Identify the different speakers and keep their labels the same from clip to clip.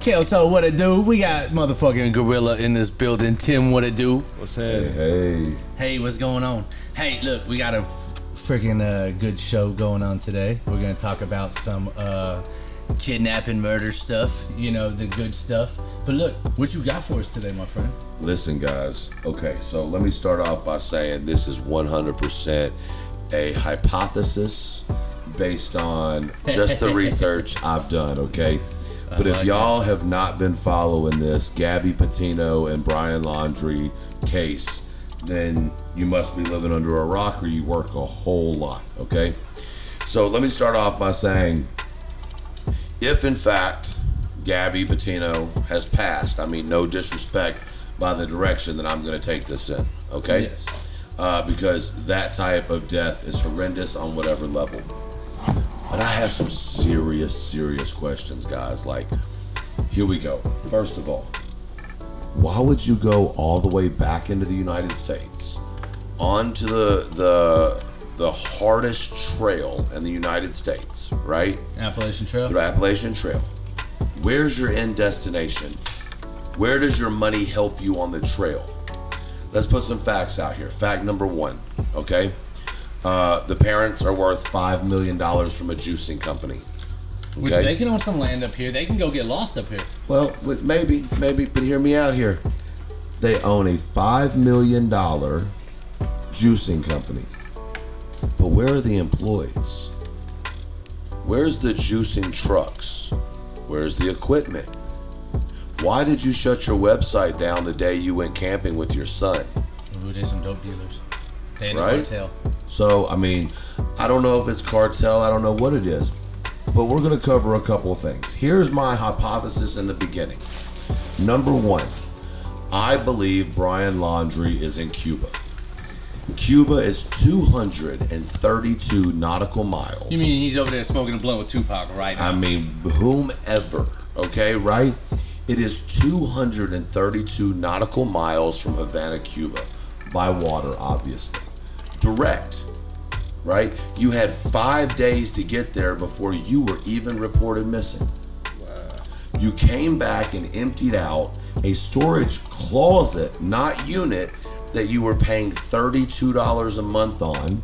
Speaker 1: so what it do? We got motherfucking gorilla in this building. Tim, what it do?
Speaker 2: What's
Speaker 3: Hey,
Speaker 2: that?
Speaker 3: hey.
Speaker 1: Hey, what's going on? Hey, look, we got a freaking uh, good show going on today. We're gonna talk about some uh, kidnapping, murder stuff. You know, the good stuff. But look, what you got for us today, my friend?
Speaker 3: Listen, guys. Okay, so let me start off by saying this is 100% a hypothesis based on just the research I've done, okay? But if
Speaker 1: like
Speaker 3: y'all have not been following this Gabby Patino and Brian Laundrie case, then you must be living under a rock or you work a whole lot, okay? So let me start off by saying if in fact Gabby Patino has passed, I mean, no disrespect by the direction that I'm going to take this in, okay?
Speaker 1: Yes.
Speaker 3: Uh, because that type of death is horrendous on whatever level. But I have some serious, serious questions, guys. Like, here we go. First of all, why would you go all the way back into the United States, onto the the the hardest trail in the United States, right?
Speaker 1: Appalachian Trail.
Speaker 3: the Appalachian Trail. Where's your end destination? Where does your money help you on the trail? Let's put some facts out here. Fact number one, okay? Uh, the parents are worth $5 million from a juicing company.
Speaker 1: Which they can own some land up here. They can go get lost up here.
Speaker 3: Well, maybe, maybe, but hear me out here. They own a $5 million juicing company. But where are the employees? Where's the juicing trucks? Where's the equipment? Why did you shut your website down the day you went camping with your son?
Speaker 1: Ooh, they some dope dealers. They
Speaker 3: Right?
Speaker 1: cartel.
Speaker 3: So, I mean, I don't know if it's cartel, I don't know what it is, but we're going to cover a couple of things. Here's my hypothesis in the beginning. Number one, I believe Brian Laundrie is in Cuba. Cuba is 232 nautical miles.
Speaker 1: You mean he's over there smoking a blunt with Tupac right now?
Speaker 3: I mean, whomever, okay, right? It is 232 nautical miles from Havana, Cuba, by water, obviously. Direct, right? You had five days to get there before you were even reported missing. You came back and emptied out a storage closet, not unit, that you were paying $32 a month on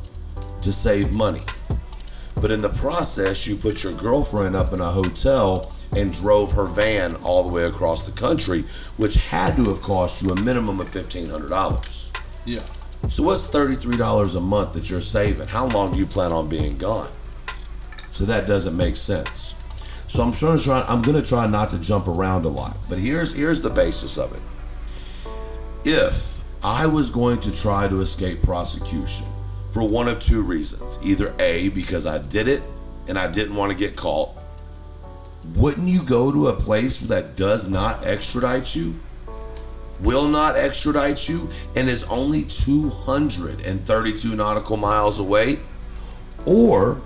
Speaker 3: to save money. But in the process, you put your girlfriend up in a hotel and drove her van all the way across the country, which had to have cost you a minimum of $1,500.
Speaker 1: yeah.
Speaker 3: So, what's $33 a month that you're saving? How long do you plan on being gone? So, that doesn't make sense. So, I'm trying to try, I'm going to try not to jump around a lot, but here's, here's the basis of it. If I was going to try to escape prosecution for one of two reasons either A, because I did it and I didn't want to get caught, wouldn't you go to a place that does not extradite you? Will not extradite you and is only 232 nautical miles away? Or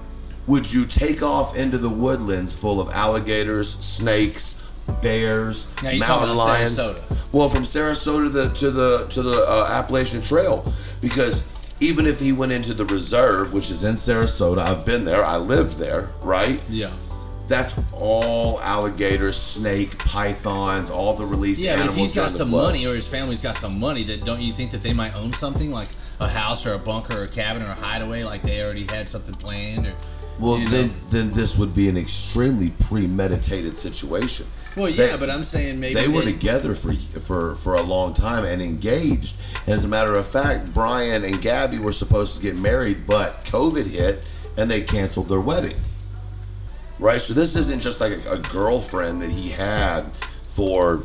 Speaker 3: would you take off into the woodlands full of alligators, snakes, bears, mountain lions?
Speaker 1: Sarasota.
Speaker 3: Well, from Sarasota to the to the to the uh, Appalachian Trail, because even if he went into the reserve, which is in Sarasota, I've been there, I lived there, right?
Speaker 1: Yeah.
Speaker 3: That's all alligators, snake, pythons, all the released
Speaker 1: Yeah, but if he's got some money or his family's got some money, that don't you think that they might own something like a house or a bunker or a cabin or a hideaway, like they already had something planned? Or
Speaker 3: well,
Speaker 1: you know?
Speaker 3: then then this would be an extremely premeditated situation.
Speaker 1: well, yeah,
Speaker 3: They-
Speaker 1: but I'm saying maybe
Speaker 3: they were together for for for a long time and engaged. As a matter of fact, Brian and Gabby were supposed to get married, but COVID hit and they canceled their wedding. Right, so this isn't just like a, a girlfriend that he had for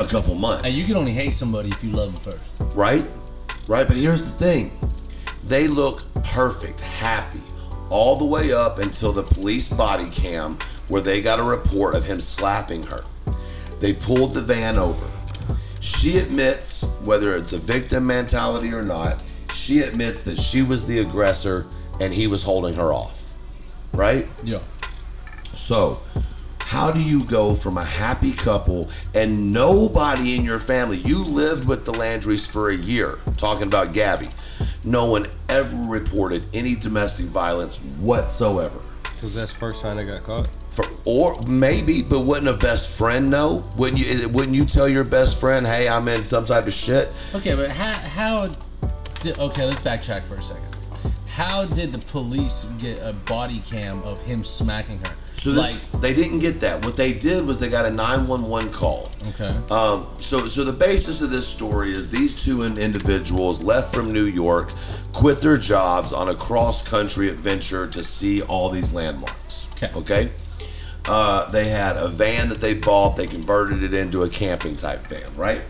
Speaker 3: a couple months.
Speaker 1: And you can only hate somebody if you love them first.
Speaker 3: right? Right, but here's the thing. They look perfect, happy, all the way up until the police body cam where they got a report of him slapping her. They pulled the van over. She admits, whether it's a victim mentality or not, she admits that she was the aggressor and he was holding her off. Right?
Speaker 1: Yeah.
Speaker 3: So, how do you go from a happy couple and nobody in your family? You lived with the Landrys for a year, talking about Gabby. No one ever reported any domestic violence whatsoever.
Speaker 2: Because that's the first time they got caught.
Speaker 3: For, or maybe, but wouldn't a best friend know? Wouldn't you? Wouldn't you tell your best friend, "Hey, I'm in some type of shit"?
Speaker 1: Okay, but how how? Did, okay, let's backtrack for a second. How did the police get a body cam of him smacking her?
Speaker 3: So this, they didn't get that. What they did was they got a 911 call.
Speaker 1: okay.
Speaker 3: Um, so, so the basis of this story is these two individuals left from New York, quit their jobs on a cross-country adventure to see all these landmarks.
Speaker 1: Okay.
Speaker 3: Okay. Uh, they had a van that they bought. They converted it into a camping type van, right?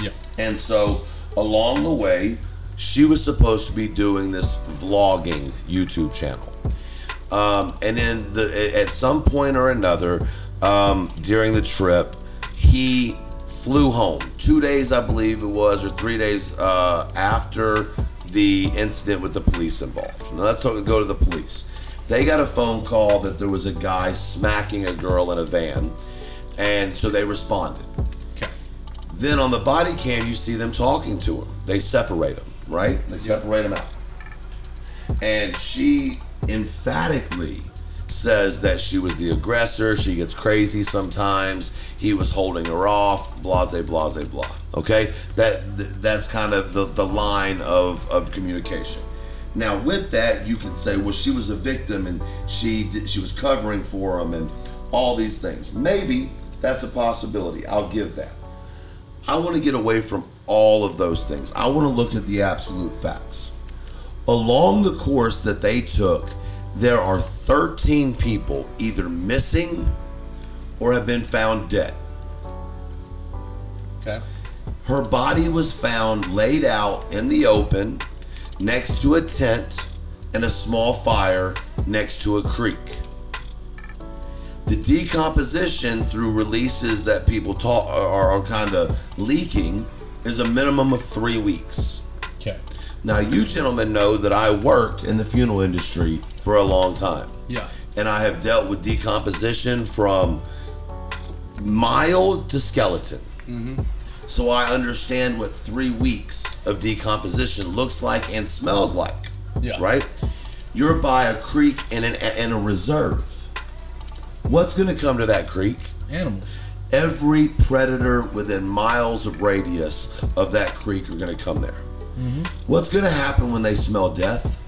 Speaker 1: yeah.
Speaker 3: And so along the way, she was supposed to be doing this vlogging YouTube channel. Um, and then the, at some point or another um, during the trip, he flew home. Two days, I believe it was, or three days uh, after the incident with the police involved. Now let's talk, go to the police. They got a phone call that there was a guy smacking a girl in a van, and so they responded.
Speaker 1: Okay.
Speaker 3: Then on the body cam, you see them talking to him. They separate him, right? They separate him out. And she emphatically says that she was the aggressor. She gets crazy sometimes. He was holding her off. Blase, blase, blah. Okay, that that's kind of the, the line of of communication. Now, with that, you can say, well, she was a victim and she she was covering for him and all these things. Maybe that's a possibility. I'll give that. I want to get away from all of those things. I want to look at the absolute facts. Along the course that they took, there are 13 people either missing or have been found dead.
Speaker 1: Okay.
Speaker 3: Her body was found laid out in the open next to a tent and a small fire next to a creek. The decomposition through releases that people talk are, are kind of leaking is a minimum of three weeks. Now, you gentlemen know that I worked in the funeral industry for a long time.
Speaker 1: Yeah.
Speaker 3: And I have dealt with decomposition from mild to skeleton. Mm-hmm. So I understand what three weeks of decomposition looks like and smells like.
Speaker 1: Yeah.
Speaker 3: Right? You're by a creek and, an, in a reserve. What's going to come to that creek?
Speaker 1: Animals.
Speaker 3: Every predator within miles of radius of that creek are going to come there. What's going to happen when they smell death?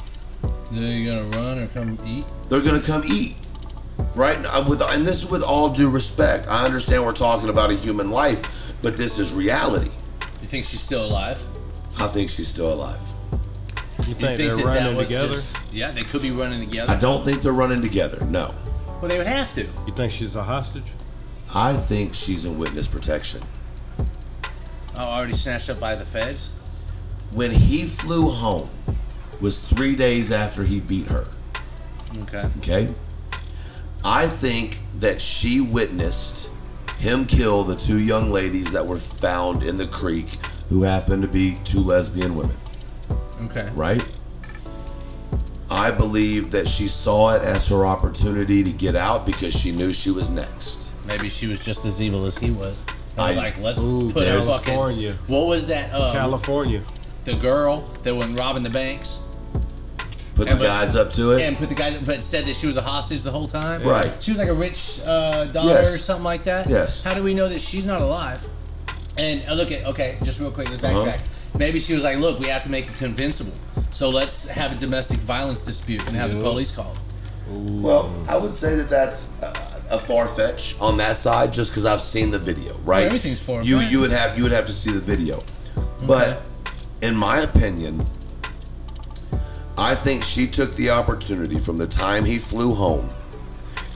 Speaker 1: They're gonna run or come eat.
Speaker 3: they're gonna come eat. Right? And with and this is with all due respect. I understand we're talking about a human life, but this is reality.
Speaker 1: You think she's still alive?
Speaker 3: I think she's still alive.
Speaker 2: You
Speaker 1: You
Speaker 2: think, they're
Speaker 1: that
Speaker 2: running
Speaker 1: that
Speaker 2: together?
Speaker 1: just- yeah, they could be running together.
Speaker 3: I don't think they're running together. No.
Speaker 1: Well, they would have to.
Speaker 2: You think she's a hostage?
Speaker 3: I think she's in witness protection.
Speaker 1: Oh, already snatched up by the feds.
Speaker 3: When he flew home was three days after he beat her.
Speaker 1: Okay.
Speaker 3: Okay? I think that she witnessed him kill the two young ladies that were found in the creek who happened to be two lesbian women.
Speaker 1: Okay.
Speaker 3: right? I believe that she saw it as her opportunity to get out because she knew she was next.
Speaker 1: Maybe she was just as evil as he was. I was
Speaker 3: I-
Speaker 1: like, let's
Speaker 2: Ooh,
Speaker 1: put her
Speaker 2: California.
Speaker 1: fucking. What was that? Um,
Speaker 2: California.
Speaker 1: The girl that went robbing the banks
Speaker 3: Put
Speaker 1: Yeah,
Speaker 3: the
Speaker 1: but-
Speaker 3: guys up to it.
Speaker 1: and put the guy, but said that she was a hostage the whole time.
Speaker 3: Right.
Speaker 1: She was like a rich uh, daughter
Speaker 3: Yes.
Speaker 1: or something like that.
Speaker 3: Yes.
Speaker 1: How do we know that she's not alive? And uh, look at okay, just real quick, let's
Speaker 3: Uh-huh.
Speaker 1: backtrack. Maybe she was like, look, we have to make it convincible. So let's have a domestic violence dispute and have the police called.
Speaker 3: well, I would say that that's uh, a far fetch on that side, just because I've seen the video, right?
Speaker 1: everything's far-fetched.
Speaker 3: You you would have you would have to see the video, but in my opinion, I think she took the opportunity from the time he flew home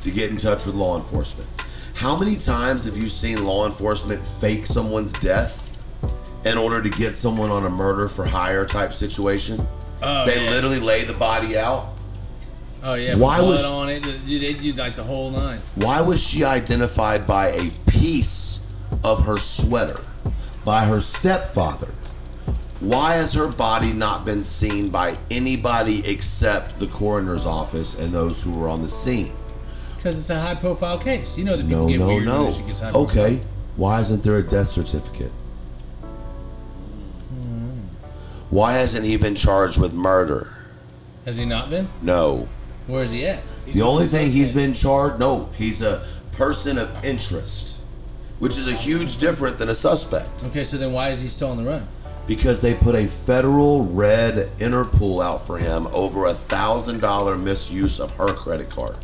Speaker 3: to get in touch with law enforcement. How many times have you seen law enforcement fake someone's death in order to get someone on a murder for hire type situation?
Speaker 1: Oh,
Speaker 3: they
Speaker 1: yeah.
Speaker 3: literally lay the body out.
Speaker 1: Oh yeah,
Speaker 3: Why was-
Speaker 1: on it? They they do like the whole nine.
Speaker 3: Why was she identified by a piece of her sweater by her stepfather? Why has her body not been seen by anybody except the coroner's office and those who were on the scene?
Speaker 1: Because it's a high profile case. You know that people
Speaker 3: No,
Speaker 1: get
Speaker 3: no,
Speaker 1: weird
Speaker 3: no.
Speaker 1: when shit gets high profile.
Speaker 3: Okay, why isn't there a death certificate? Hmm. Why hasn't he been charged with murder?
Speaker 1: Has he not been?
Speaker 3: No.
Speaker 1: Where is he at?
Speaker 3: the only thing he's been charged, no, he's a person of interest, which is a huge different than a suspect
Speaker 1: Okay, so then why is he still on the run?
Speaker 3: Because they put a federal red Interpol out for him over a thousand dollar misuse of her credit card.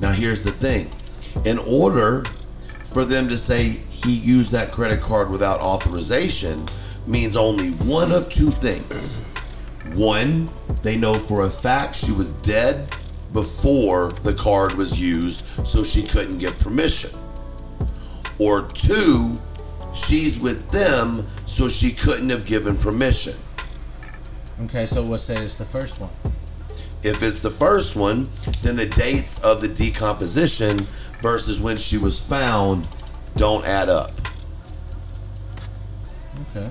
Speaker 3: Now here's the thing. In order for them to say he used that credit card without authorization means only one of two things. One, they know for a fact she was dead before the card was used, so she couldn't get permission. Or two, she's with them, so she couldn't have given permission.
Speaker 1: Okay, so we'll say it's the first one.
Speaker 3: If it's the first one, then the dates of the decomposition versus when she was found don't add up,
Speaker 1: Okay.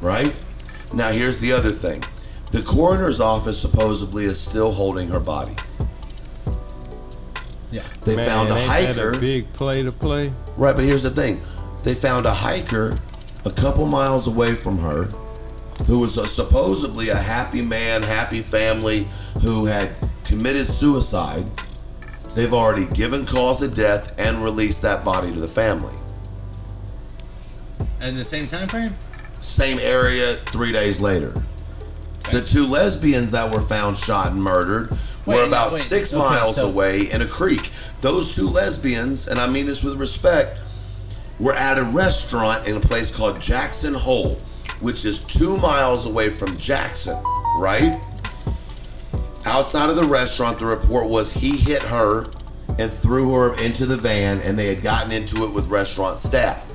Speaker 3: right? Now, here's the other thing the coroner's office supposedly is still holding her body.
Speaker 1: Yeah.
Speaker 3: They
Speaker 2: Man,
Speaker 3: found a hiker.
Speaker 2: a big play to play.
Speaker 3: Right, but here's the thing. They found a hiker a couple miles away from her who was a, supposedly a happy man, happy family who had committed suicide. They've already given cause of death and released that body to the family.
Speaker 1: And the same time frame?
Speaker 3: Same area three days later. The two lesbians that were found shot and murdered were about
Speaker 1: wait,
Speaker 3: six
Speaker 1: okay,
Speaker 3: miles
Speaker 1: so-
Speaker 3: away in a creek. Those two lesbians, and I mean this with respect, were at a restaurant in a place called Jackson Hole, which is two miles away from Jackson, right? Outside of the restaurant, the report was he hit her and threw her into the van, and they had gotten into it with restaurant staff.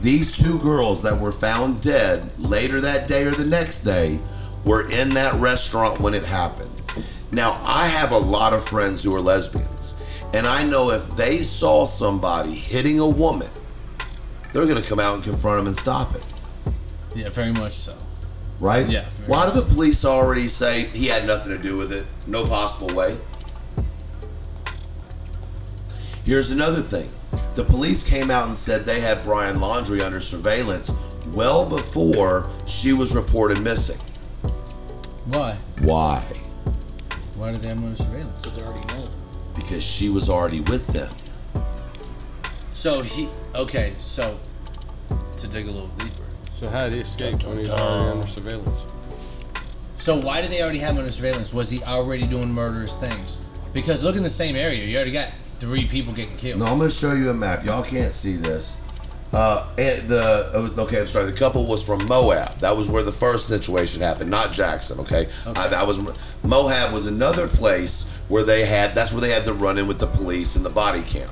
Speaker 3: These two girls that were found dead later that day or the next day were in that restaurant when it happened. Now, I have a lot of friends who are lesbians, and I know if they saw somebody hitting a woman, they're going to come out and confront him and stop it,
Speaker 1: Yeah, very much so.
Speaker 3: right?
Speaker 1: Yeah.
Speaker 3: Why do the police already say he had nothing to do with it? No possible way. Here's another thing. The police came out and said they had Brian Laundrie under surveillance well before she was reported missing.
Speaker 1: Why?
Speaker 3: Why?
Speaker 1: Why did they have him under surveillance?
Speaker 4: Because they already know.
Speaker 3: Because she was already with them.
Speaker 1: So he okay, so to dig a little deeper.
Speaker 2: So how did he escape when he was already under surveillance?
Speaker 1: So why did they already have him under surveillance? Was he already doing murderous things? Because look in the same area, you already got three people getting killed.
Speaker 3: No, I'm going to show you a map. Y'all can't see this. Uh, and the uh, okay, I'm sorry. The couple was from Moab. That was where the first situation happened, not Jackson. Okay, Uh, that was Moab was another place where they had. That's where they had the run-in with the police and the body cam,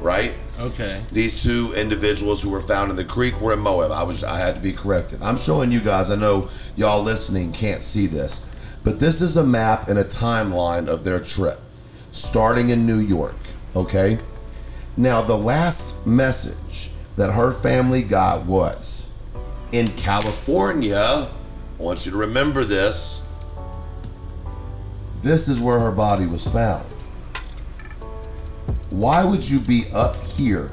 Speaker 3: right?
Speaker 1: Okay.
Speaker 3: These two individuals who were found in the creek were in Moab. I was I had to be corrected. I'm showing you guys. I know y'all listening can't see this, but this is a map and a timeline of their trip, starting in New York. Okay. Now the last message that her family got was in California. I want you to remember this. This is where her body was found. Why would you be up here,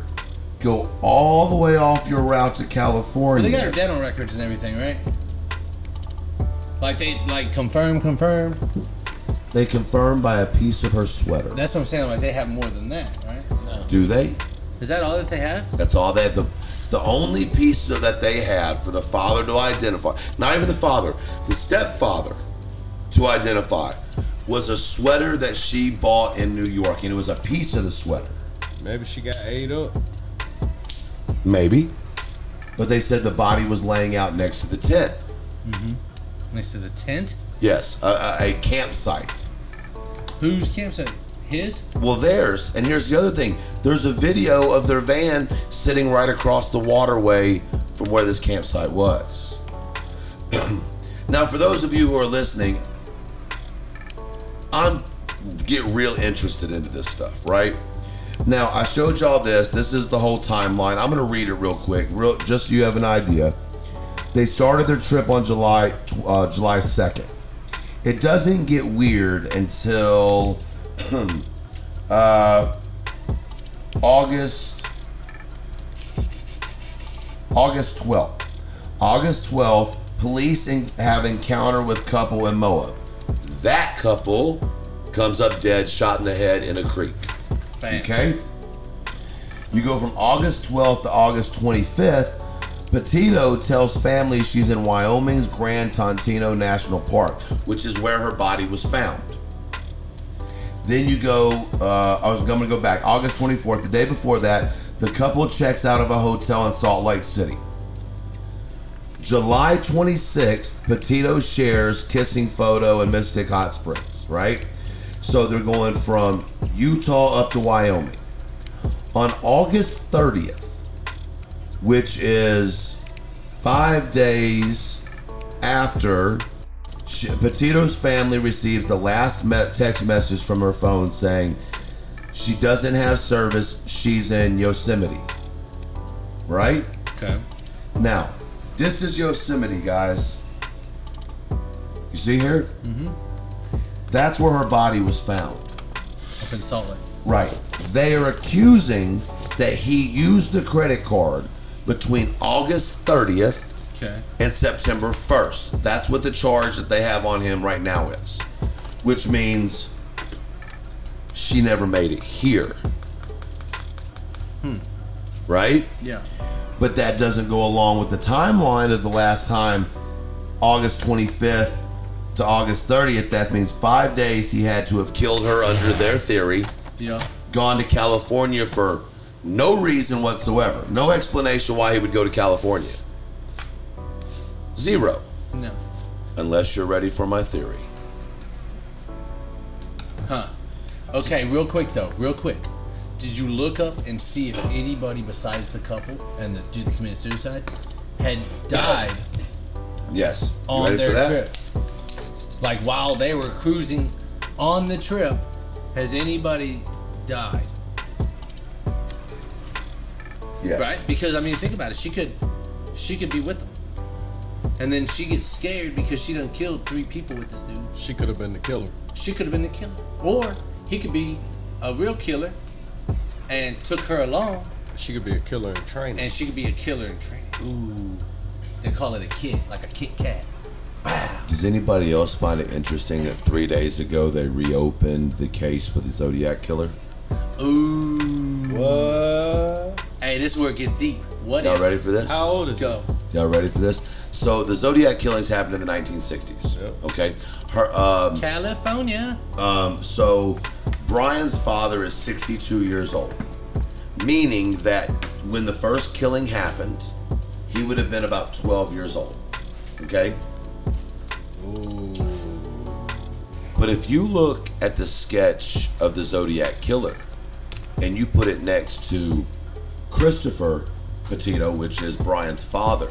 Speaker 3: go all the way off your route to California?
Speaker 1: they got her dental records and everything, right? Like they like confirmed, confirmed.
Speaker 3: They confirmed by a piece of her sweater.
Speaker 1: That's what I'm saying. Like they have more than that, right?
Speaker 3: Do they?
Speaker 1: Is that all that they have?
Speaker 3: That's all they have. The, the only piece of that they had for the father to identify, not even the father, the stepfather to identify, was a sweater that she bought in New York, and it was a piece of the sweater.
Speaker 2: Maybe she got ate up.
Speaker 3: Maybe. But they said the body was laying out next to the tent. Mm-hmm.
Speaker 1: Next to the tent.
Speaker 3: Yes, a, a, a campsite.
Speaker 1: Whose campsite? His?
Speaker 3: Well, theirs. And here's the other thing there's a video of their van sitting right across the waterway from where this campsite was. now, for those of you who are listening, I'm get real interested into this stuff, right? Now, I showed y'all this. This is the whole timeline. I'm to read it real quick, real just so you have an idea. They started their trip on July uh, July 2nd. It doesn't get weird until uh, August August 12th. August 12th, police en- have encounter with couple in Moab. That couple comes up dead, shot in the head in a creek.
Speaker 1: Bam.
Speaker 3: Okay? You go from August 12th to August 25th. Petito tells family she's in Wyoming's Grand Tontino National Park, which is where her body was found. Then you go, uh, I was going to go back. August 24th, the day before that, the couple checks out of a hotel in Salt Lake City. July 26th, Petito shares kissing photo in Mystic Hot Springs, right? So they're going from Utah up to Wyoming. On August 30th, which is five days after Petito's family receives the last text message from her phone saying she doesn't have service, she's in Yosemite. Right?
Speaker 1: Okay.
Speaker 3: Now, this is Yosemite, guys. You see here? Mm-hmm. That's where her body was found.
Speaker 1: Up in Salt Lake.
Speaker 3: Right. They are accusing that he used the credit card between August 30th
Speaker 1: Okay.
Speaker 3: and September 1st. That's what the charge that they have on him right now is. Which means she never made it here. Hmm. Right?
Speaker 1: Yeah.
Speaker 3: But that doesn't go along with the timeline of the last time, August 25th to August 30th. That means five days he had to have killed her under their theory,
Speaker 1: Yeah.
Speaker 3: gone to California for no reason whatsoever. No explanation why he would go to California. Zero.
Speaker 1: No.
Speaker 3: Unless you're ready for my theory.
Speaker 1: Huh. Okay, real quick though, real quick. Did you look up and see if anybody besides the couple and the dude that committed suicide had died
Speaker 3: Yes. You
Speaker 1: on
Speaker 3: ready
Speaker 1: their
Speaker 3: for that?
Speaker 1: trip? Like while they were cruising on the trip, has anybody died?
Speaker 3: Yes.
Speaker 1: Right? Because I mean, think about it. She could, she could be with them, and then she gets scared because she done killed three people with this dude.
Speaker 2: She could have been the killer.
Speaker 1: She could have been the killer, or he could be a real killer and took her along,
Speaker 2: She could be a killer in training.
Speaker 1: and she could be a killer in training. Ooh, they call it a kid, like a Kit Kat.
Speaker 3: Does anybody else find it interesting that three days ago they reopened the case for the Zodiac killer?
Speaker 1: Ooh.
Speaker 2: what?
Speaker 1: Hey, this is where it gets deep. What
Speaker 3: Y'all
Speaker 1: if?
Speaker 3: ready for this?
Speaker 2: How old is
Speaker 1: Go.
Speaker 3: Y'all ready for this? So the Zodiac killings happened in the 1960s.
Speaker 2: Yep.
Speaker 3: Okay. Her um,
Speaker 1: California.
Speaker 3: um so Brian's father is 62 years old, meaning that when the first killing happened, he would have been about 12 years old. Okay. But if you look at the sketch of the Zodiac killer and you put it next to Christopher Petito, which is Brian's father,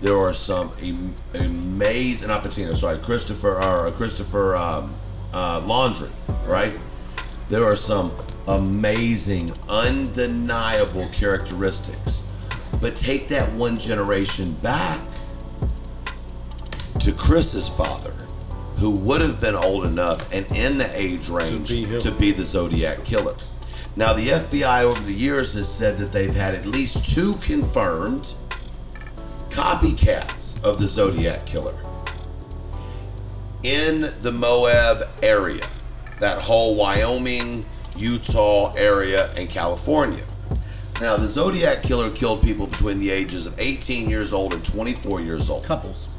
Speaker 3: there are some am- amazing, Petito, sorry, Christopher, or Christopher um, uh, Laundrie, right? There are some amazing, undeniable characteristics. But take that one generation back to Chris's father, who would have been old enough and in the age range
Speaker 2: be
Speaker 3: to be the Zodiac killer. Now, the FBI over the years has said that they've had at least two confirmed copycats of the Zodiac killer in the Moab area, that whole Wyoming, Utah area, and California. Now, the Zodiac killer killed people between the ages of 18 years old and 24 years old.
Speaker 1: Couples.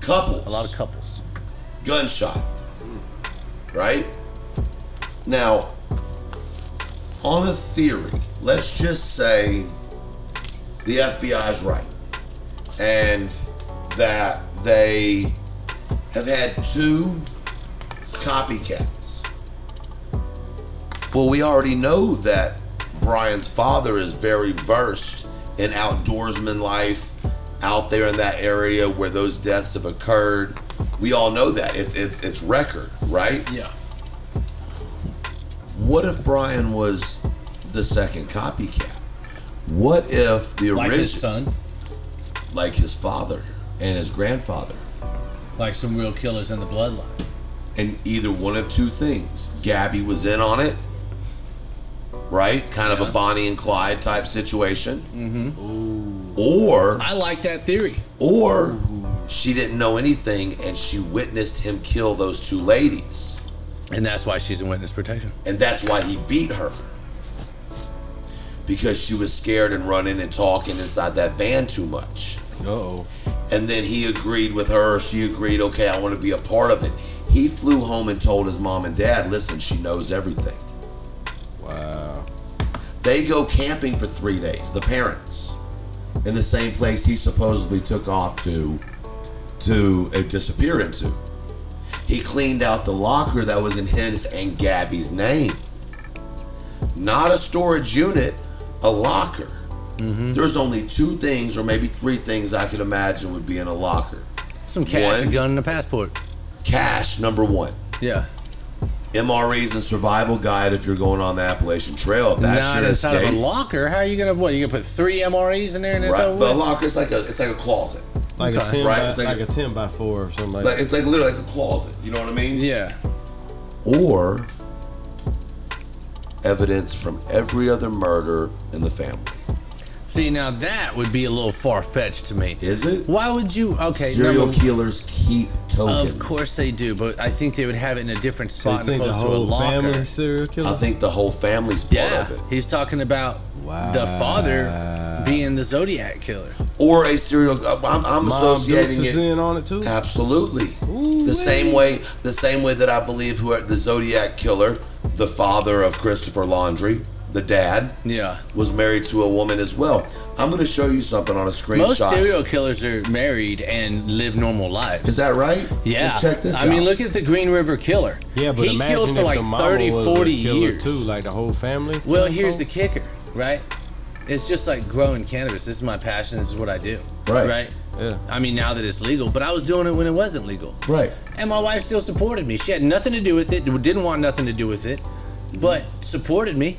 Speaker 3: Couples.
Speaker 1: A lot of couples.
Speaker 3: gunshot. Right? Now, on a theory, let's just say the FBI is right and that they have had two copycats. Well, we already know that Brian's father is very versed in outdoorsman life out there in that area where those deaths have occurred. We all know that. It's it's it's record, right?
Speaker 1: Yeah.
Speaker 3: What if Brian was the second copycat? What if the
Speaker 1: Like his
Speaker 3: original,
Speaker 1: son.
Speaker 3: Like his father and his grandfather,
Speaker 1: Like some real killers in the bloodline.
Speaker 3: and either one of two things? Gabby was in on it, right? Kind of a Bonnie and Clyde type situation. Mm-hmm. Or
Speaker 1: I like that theory.
Speaker 3: or she didn't know anything and she witnessed him kill those two ladies.
Speaker 1: And that's why she's in witness protection.
Speaker 3: And that's why he beat her. Because she was scared and running and talking inside that van too much.
Speaker 2: Uh-oh.
Speaker 3: And then he agreed with her. She agreed, okay, I want to be a part of it. He flew home and told his mom and dad, listen, she knows everything.
Speaker 2: Wow.
Speaker 3: They go camping for three days, the parents, in the same place he supposedly took off to to uh, disappear into. He cleaned out the locker that was in his and Gabby's name. Not a storage unit, a locker. Mm-hmm. There's only two things, or maybe three things I could imagine would be in a locker.
Speaker 1: Some cash,
Speaker 3: One.
Speaker 1: a gun, and a passport.
Speaker 3: Cash, number one.
Speaker 1: Yeah.
Speaker 3: MREs and survival guide if you're going on the Appalachian Trail. If that's
Speaker 1: Not
Speaker 3: your
Speaker 1: inside
Speaker 3: escape.
Speaker 1: of a locker. How are you gonna what? You gonna put three MREs in there and that's
Speaker 3: Right,
Speaker 1: over
Speaker 3: but a
Speaker 1: with?
Speaker 3: locker is like a it's like a closet.
Speaker 2: Like
Speaker 1: Okay.
Speaker 2: a ten
Speaker 3: Right,
Speaker 2: by,
Speaker 3: it's like
Speaker 2: like,
Speaker 3: a-
Speaker 2: a ten by four or something like,
Speaker 3: Like
Speaker 2: that.
Speaker 3: it's like literally like a closet. You know what I mean?
Speaker 1: Yeah.
Speaker 3: Or evidence from every other murder in the family.
Speaker 1: See, now that would be a little far fetched to me.
Speaker 3: Is it?
Speaker 1: Why would you? Okay,
Speaker 3: Serial
Speaker 1: number-
Speaker 3: killers keep tokens.
Speaker 1: Of course they do, but I think they would have it in a different
Speaker 2: so you
Speaker 1: spot
Speaker 2: think the
Speaker 1: opposed to a
Speaker 2: whole
Speaker 1: locker.
Speaker 2: family serial killer?
Speaker 3: I think the whole family's part
Speaker 1: Yeah,
Speaker 3: of it.
Speaker 1: he's talking about the father being the Zodiac killer.
Speaker 3: Or a serial. I'm, I'm
Speaker 2: Mom Dukes
Speaker 3: associating
Speaker 2: is
Speaker 3: it.
Speaker 2: in on it too.
Speaker 3: Absolutely. the same way, the same way that I believe who the Zodiac killer, the father of Christopher Laundrie, the dad,
Speaker 1: Yeah.
Speaker 3: was married to a woman as well. I'm going to show you something on a screenshot.
Speaker 1: Most serial killers are married and live normal lives.
Speaker 3: Is that right?
Speaker 1: yeah.
Speaker 3: Let's check this
Speaker 1: I
Speaker 3: out.
Speaker 1: mean, look at the Green River Killer.
Speaker 2: Yeah, but
Speaker 1: he
Speaker 2: imagine
Speaker 1: killed for
Speaker 2: if
Speaker 1: like
Speaker 2: the mama
Speaker 1: 30,
Speaker 2: was
Speaker 1: 40
Speaker 2: a
Speaker 1: years.
Speaker 2: too, like the whole family.
Speaker 1: Well, here's the kicker, right? It's just like growing cannabis. This is my passion. This is what I do.
Speaker 3: Right.
Speaker 1: Right.
Speaker 2: Yeah.
Speaker 1: I mean, now that it's legal, but I was doing it when it wasn't legal.
Speaker 3: right.
Speaker 1: And my wife still supported me. She had nothing to do with it, didn't want nothing to do with it, but supported me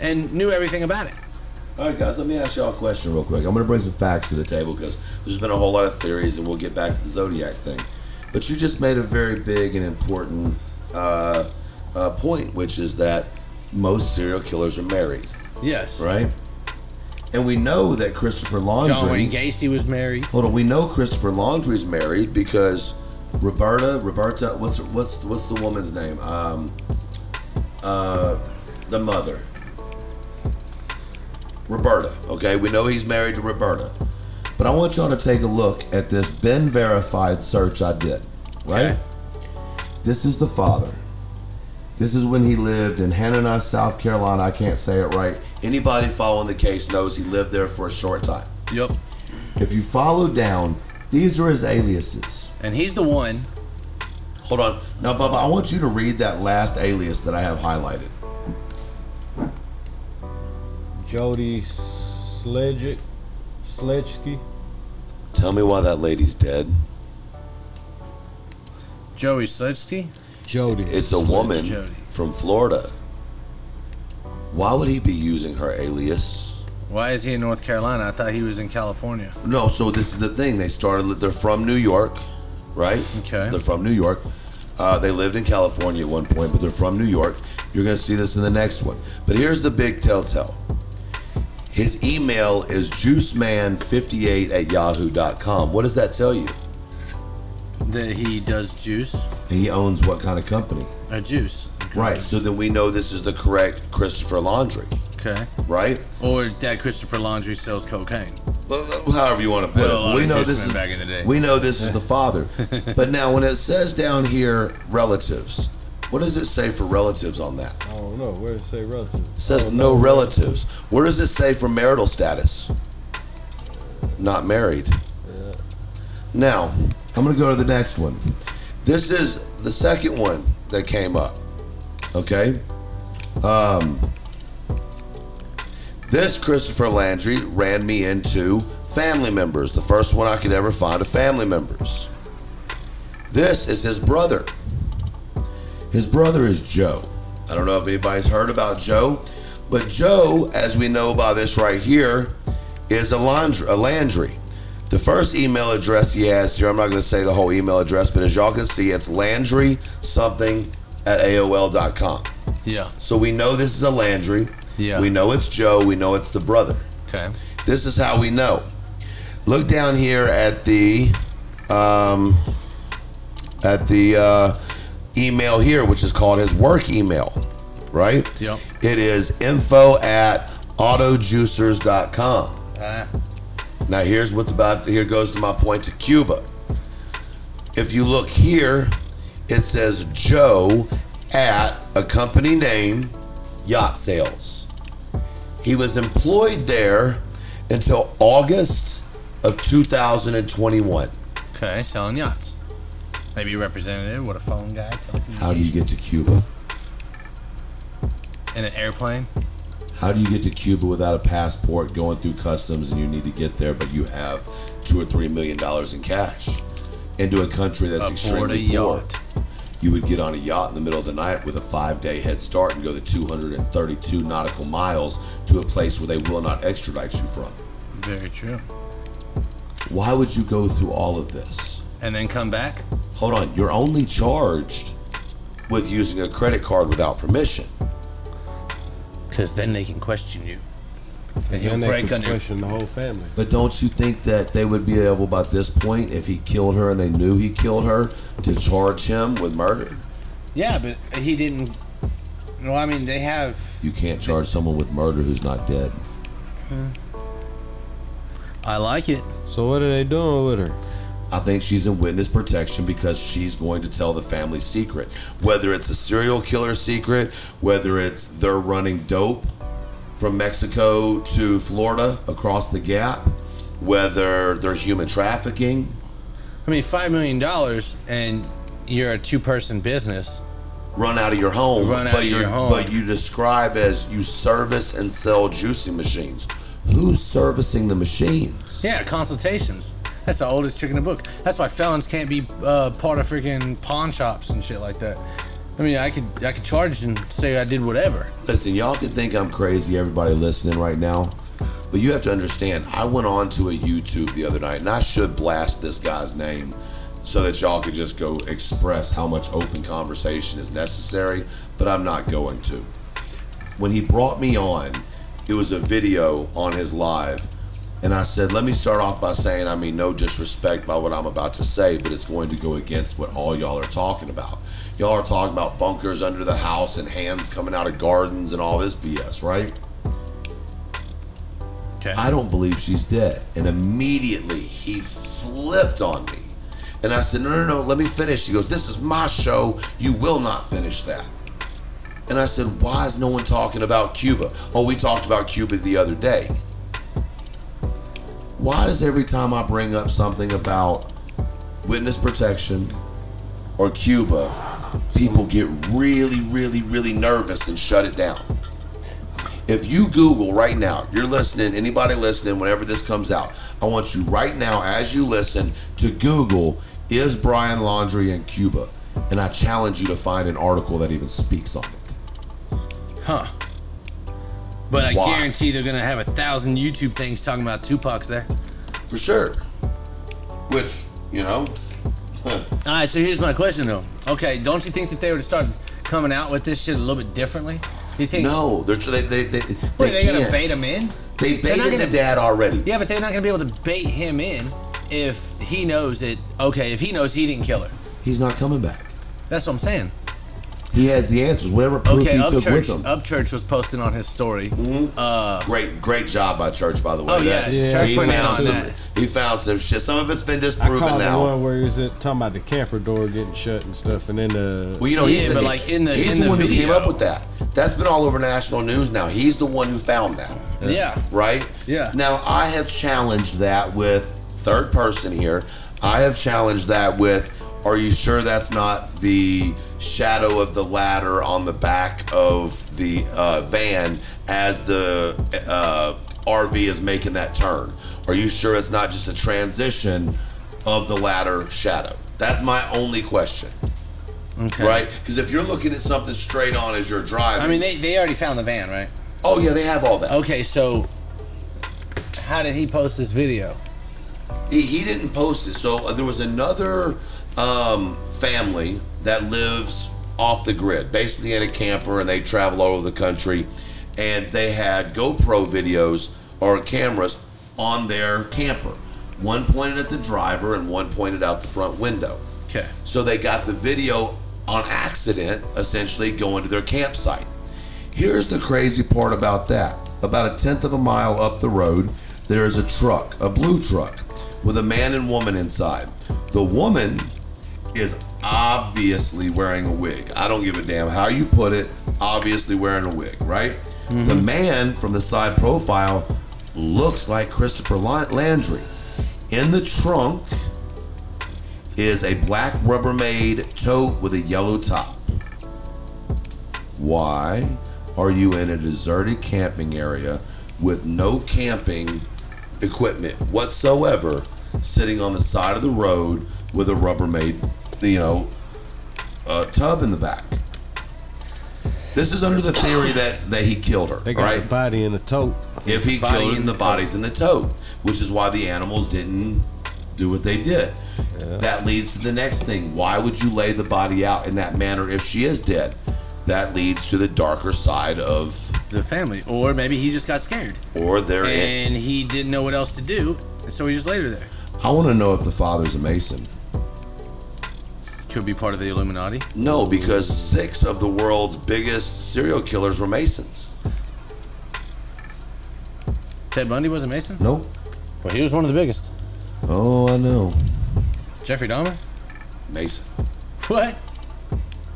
Speaker 1: and knew everything about it.
Speaker 3: All right, guys, let me ask y'all a question real quick. I'm going to bring some facts to the table because there's been a whole lot of theories, and we'll get back to the Zodiac thing. But you just made a very big and important uh, uh, point, which is that most serial killers are married,
Speaker 1: Yes.
Speaker 3: right? And we know that Christopher Laundrie.
Speaker 1: John Wayne Gacy was married.
Speaker 3: Hold on, we know Christopher Laundrie's married because Roberta, Roberta, what's what's what's the woman's name? Um, uh, the mother, Roberta. Okay, we know he's married to Roberta, but I want y'all to take a look at this BeenVerified search I did. Right,
Speaker 1: Okay.
Speaker 3: this is the father. This is when he lived in Hannah, South Carolina. I can't say it right. Anybody following the case knows he lived there for a short time.
Speaker 1: Yep.
Speaker 3: If you follow down, these are his aliases.
Speaker 1: And he's the one.
Speaker 3: Hold on. Now, Bubba, I want you to read that last alias that I have highlighted.
Speaker 2: Jody Sledgick, Sledgsky.
Speaker 3: Tell me why that lady's dead.
Speaker 1: Joey Slutsky.
Speaker 2: Jody.
Speaker 3: It's a woman
Speaker 1: Jody.
Speaker 3: from Florida. Why would he be using her alias?
Speaker 1: Why is he in North Carolina? I thought he was in California.
Speaker 3: No, so this is the thing. They started, they're from New York, right?
Speaker 1: Okay.
Speaker 3: They're from New York. Uh, they lived in California at one point, but they're from New York. You're going to see this in the next one. But here's the big telltale his email is juiceman58 at yahoo.com. What does that tell you?
Speaker 1: That he does juice.
Speaker 3: He owns what kind of company?
Speaker 1: A juice.
Speaker 3: Right. So then we know this is the correct Christopher Laundrie,
Speaker 1: Okay.
Speaker 3: right?
Speaker 1: Or that Christopher Laundrie sells cocaine.
Speaker 3: Well, however you want to put
Speaker 1: Well,
Speaker 3: it. We know this is
Speaker 1: back in the day.
Speaker 3: we know this is the father. but now when it says down here relatives, what does it say for relatives on that?
Speaker 2: I don't know. Where does it say relatives?
Speaker 3: It says no relatives. Where does it say for marital status? Not married. Now, I'm going to go to the next one. This is the second one that came up. Okay? Um, this Christopher Landry ran me into family members. The first one I could ever find of family members. This is his brother. His brother is Joe. I don't know if anybody's heard about Joe, but Joe, as we know by this right here, is a, Landry, a Landry. The first email address he has here, I'm not going to say the whole email address, but as y'all can see, it's Landry something at AOL.com.
Speaker 1: Yeah.
Speaker 3: So we know this is a Landry.
Speaker 1: Yeah.
Speaker 3: We know it's Joe. We know it's the brother.
Speaker 1: Okay.
Speaker 3: This is how we know. Look down here at the um, at the uh, email here, which is called his work email, right?
Speaker 1: Yep.
Speaker 3: It is info at autojuicers.com.
Speaker 1: Ah,
Speaker 3: Now here's what's about here goes to my point to Cuba. If you look here, it says Joe at a company name, Yacht Sales. He was employed there until August of 2021.
Speaker 1: okay, selling yachts. Maybe a representative, what a phone guy,
Speaker 3: How do you get to Cuba?
Speaker 1: in an airplane?
Speaker 3: How do you get to Cuba without a passport going through customs and you need to get there, but you have two or three million dollars in cash into a country that's
Speaker 1: Aboard
Speaker 3: extremely
Speaker 1: a
Speaker 3: poor?
Speaker 1: yacht.
Speaker 3: You would get on a yacht in the middle of the night with a five day head start and go the 232 nautical miles to a place where they will not extradite you from.
Speaker 1: Very true.
Speaker 3: Why would you go through all of this?
Speaker 1: And then come back?
Speaker 3: Hold on, you're only charged with using a credit card without permission.
Speaker 1: Because then they can question you. And
Speaker 2: And
Speaker 1: he'll
Speaker 2: they
Speaker 1: break
Speaker 2: could
Speaker 1: under.
Speaker 2: question the whole family.
Speaker 3: But don't you think that they would be able, by this point, if he killed her and they knew he killed her, to charge him with murder?
Speaker 1: Yeah, but he didn't. No, I mean they have.
Speaker 3: You can't charge someone with murder who's not dead.
Speaker 1: I like it.
Speaker 2: So what are they doing with her?
Speaker 3: I think she's in witness protection because she's going to tell the family secret. Whether it's a serial killer secret, whether it's they're running dope from Mexico to Florida across the gap, whether they're human trafficking.
Speaker 1: I mean, five million dollars, and you're a two-person business.
Speaker 3: Run out of your home,
Speaker 1: Run out
Speaker 3: but
Speaker 1: of your home.
Speaker 3: but you describe as you service and sell juicing machines. Who's servicing the machines?
Speaker 1: Yeah, consultations. That's the oldest trick in the book. That's why felons can't be uh, part of freaking pawn shops and shit like that. I mean, I could I could charge and say I did whatever.
Speaker 3: Listen, y'all can think I'm crazy, everybody listening right now, but you have to understand. I went on to a YouTube the other night, and I should blast this guy's name so that y'all could just go express how much open conversation is necessary, but I'm not going to. When he brought me on, it was a video on his live, and I said, let me start off by saying, I mean, no disrespect by what I'm about to say, but it's going to go against what all y'all are talking about. Y'all are talking about bunkers under the house and hands coming out of gardens and all this BS, right?
Speaker 1: Okay.
Speaker 3: I don't believe she's dead. And immediately he flipped on me. And I said, no, no, no, let me finish. He goes, this is my show. You will not finish that. And I said, why is no one talking about Cuba? Oh, we talked about Cuba the other day. Why does every time I bring up something about witness protection or Cuba, people get really, really, really nervous and shut it down? If you Google right now, you're listening, anybody listening, whenever this comes out, I want you right now, as you listen, to Google, is Brian Laundrie in Cuba? And I challenge you to find an article that even speaks on it.
Speaker 1: Huh. But I
Speaker 3: Why?
Speaker 1: guarantee they're gonna have a thousand YouTube things talking about Tupac's there.
Speaker 3: For sure. Which, you know,
Speaker 1: All right, so here's my question though. Okay, don't you think that they would have started coming out with this shit a little bit differently? You think?
Speaker 3: no, they're, they, they, they, they,
Speaker 1: Wait, they gonna bait him in?
Speaker 3: They baited the
Speaker 1: gonna-
Speaker 3: dad already.
Speaker 1: Yeah, but they're not gonna be able to bait him in if he knows it. Okay, if he knows he didn't kill her.
Speaker 3: He's not coming back.
Speaker 1: That's what I'm saying.
Speaker 3: He has the answers. Whatever proof
Speaker 1: Okay,
Speaker 3: he took with
Speaker 1: Upchurch.
Speaker 3: him.
Speaker 1: Upchurch was posting on his story. Mm-hmm.
Speaker 3: Uh, great, great job by Church, by the way.
Speaker 1: Oh, yeah,
Speaker 2: Yeah.
Speaker 1: Church
Speaker 3: he
Speaker 1: put
Speaker 3: found
Speaker 1: on
Speaker 3: some.
Speaker 1: that.
Speaker 3: He found some shit. Some of it's been disproven
Speaker 2: I
Speaker 3: disproven
Speaker 2: caught the
Speaker 3: now.
Speaker 2: one where he was talking about the camper door getting shut and stuff, and then the
Speaker 3: Well, you know,
Speaker 1: Yeah,
Speaker 3: he's the,
Speaker 1: but, like, in the-
Speaker 3: he's
Speaker 1: in
Speaker 3: the,
Speaker 1: the
Speaker 3: one who came up with that. That's been all over national news now. He's the one who found that,
Speaker 1: Yeah.
Speaker 3: right?
Speaker 1: Yeah.
Speaker 3: Now I have challenged that with third person here. I have challenged that with. Are you sure that's not the shadow of the ladder on the back of the uh, van as the uh, RV is making that turn? Are you sure it's not just a transition of the ladder shadow? That's my only question
Speaker 1: Okay.
Speaker 3: right? Because if you're looking at something straight on as you're driving,
Speaker 1: I mean, they, they already found the van, right?
Speaker 3: oh yeah, they have all that.
Speaker 1: Okay, so how did he post this video?
Speaker 3: He, he didn't post it. So uh, there was another um, family that lives off the grid, basically in a camper, and they travel all over the country. And they had GoPro videos or cameras on their camper. One pointed at the driver and one pointed out the front window.
Speaker 1: Okay.
Speaker 3: So they got the video on accident, essentially going to their campsite. Here's the crazy part about that. About a tenth of a mile up the road, there is a truck, a blue truck, with a man and woman inside. The woman is obviously wearing a wig. I don't give a damn how you put it, obviously wearing a wig, right? Mm-hmm. The man from the side profile looks like Christopher Laundrie. In the trunk is a black Rubbermaid tote with a yellow top. Why are you in a deserted camping area with no camping equipment whatsoever sitting on the side of the road with a Rubbermaid, you know, uh, tub in the back? This is under the theory that, that he killed her,
Speaker 2: They got
Speaker 3: right?
Speaker 2: the body in a tote.
Speaker 3: if he
Speaker 1: Body
Speaker 3: killed
Speaker 1: in
Speaker 3: him,
Speaker 1: the
Speaker 3: the body's in the tote, which is why the animals didn't do what they did. That leads to the next thing. Why would you lay the body out in that manner if she is dead? That leads to the darker side of,
Speaker 1: The family, or maybe he just got scared
Speaker 3: or they're in.
Speaker 1: and he didn't know what else to do, and so he just laid her there.
Speaker 3: I want to know if the father's a Mason.
Speaker 1: Could be part of the Illuminati.
Speaker 3: No, because six of the world's biggest serial killers were Masons.
Speaker 1: Ted Bundy was a Mason.
Speaker 3: Nope.
Speaker 1: Well, he was one of the biggest.
Speaker 3: Oh, I know.
Speaker 1: Jeffrey Dahmer.
Speaker 3: Mason.
Speaker 1: What?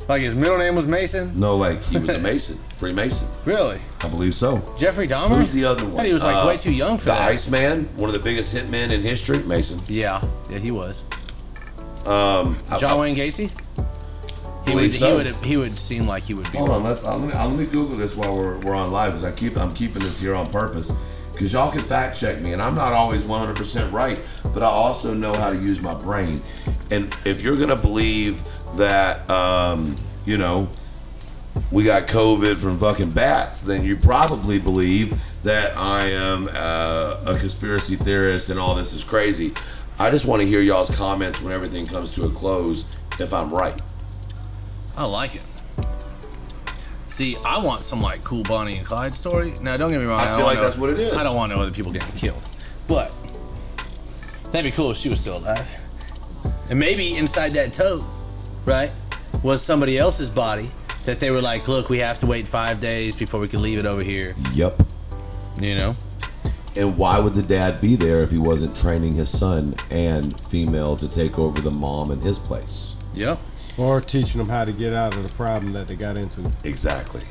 Speaker 1: Like his middle name was Mason?
Speaker 3: No, like he was a Mason, Freemason.
Speaker 1: Really?
Speaker 3: I believe so.
Speaker 1: Jeffrey Dahmer?
Speaker 3: Who's the other one?
Speaker 1: thought he was like
Speaker 3: Uh,
Speaker 1: way too young for that.
Speaker 3: The
Speaker 1: that.
Speaker 3: Iceman, one of the biggest hitmen in history, Mason.
Speaker 1: Yeah, yeah, he was.
Speaker 3: Um,
Speaker 1: John
Speaker 3: I-
Speaker 1: Wayne Gacy. He would,
Speaker 3: so.
Speaker 1: he would, he would seem like he would be.
Speaker 3: Hold on, let, let, me, let me Google this while we're, we're on live because I keep I'm keeping this here on purpose because y'all can fact check me and I'm not always 100% right, but I also know how to use my brain. And if you're gonna believe that, um, you know, we got COVID from fucking bats, then you probably believe that I am uh, a conspiracy theorist and all this is crazy. I just want to hear y'all's comments when everything comes to a close if I'm right.
Speaker 1: I like it. See, I want some like cool Bonnie and Clyde story. Now, don't get me wrong.
Speaker 3: I
Speaker 1: don't
Speaker 3: feel like
Speaker 1: know-
Speaker 3: that's what it is.
Speaker 1: I don't want no other people getting killed, but that'd be cool if she was still alive. And maybe inside that tote, right, was somebody else's body that they were like, "Look, we have to wait five days before we can leave it over here."
Speaker 3: Yep.
Speaker 1: You know?
Speaker 3: And why would the dad be there if he wasn't training his son and female to take over the mom in his place?
Speaker 1: Yep.
Speaker 2: Or teaching them how to get out of the problem that they got into.
Speaker 3: Exactly.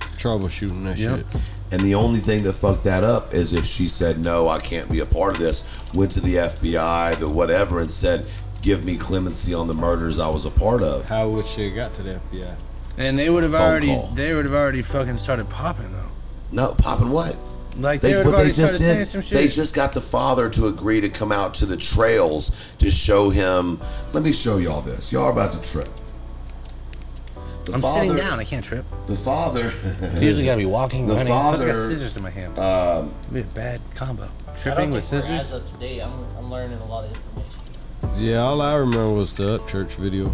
Speaker 2: Troubleshooting that
Speaker 1: Yep.
Speaker 2: shit.
Speaker 3: And the only thing that fucked that up is if she said, no, I can't be a part of this, went to the FBI, the whatever, and said, give me clemency on the murders I was a part of.
Speaker 2: How would she have got to the FBI?
Speaker 1: And they would have
Speaker 3: Phone
Speaker 1: already,
Speaker 3: call.
Speaker 1: they would have already fucking started popping though.
Speaker 3: No, popping what?
Speaker 1: Like they,
Speaker 3: They,
Speaker 1: would
Speaker 3: they just
Speaker 1: started saying
Speaker 3: did,
Speaker 1: some
Speaker 3: they just got the father to agree to come out to the trails to show him. Let me show y'all this. Y'all are about to trip. The
Speaker 1: I'm
Speaker 3: father,
Speaker 1: sitting down. I can't trip.
Speaker 3: The father.
Speaker 1: Usually gotta be walking,
Speaker 3: The
Speaker 1: running. Plus I got scissors in my hand.
Speaker 3: um,
Speaker 1: It'd be a bad combo. Tripping with
Speaker 4: think we're as
Speaker 1: scissors.
Speaker 4: of today. I'm, I'm learning a lot of information.
Speaker 2: Yeah, all I remember was the Upchurch video.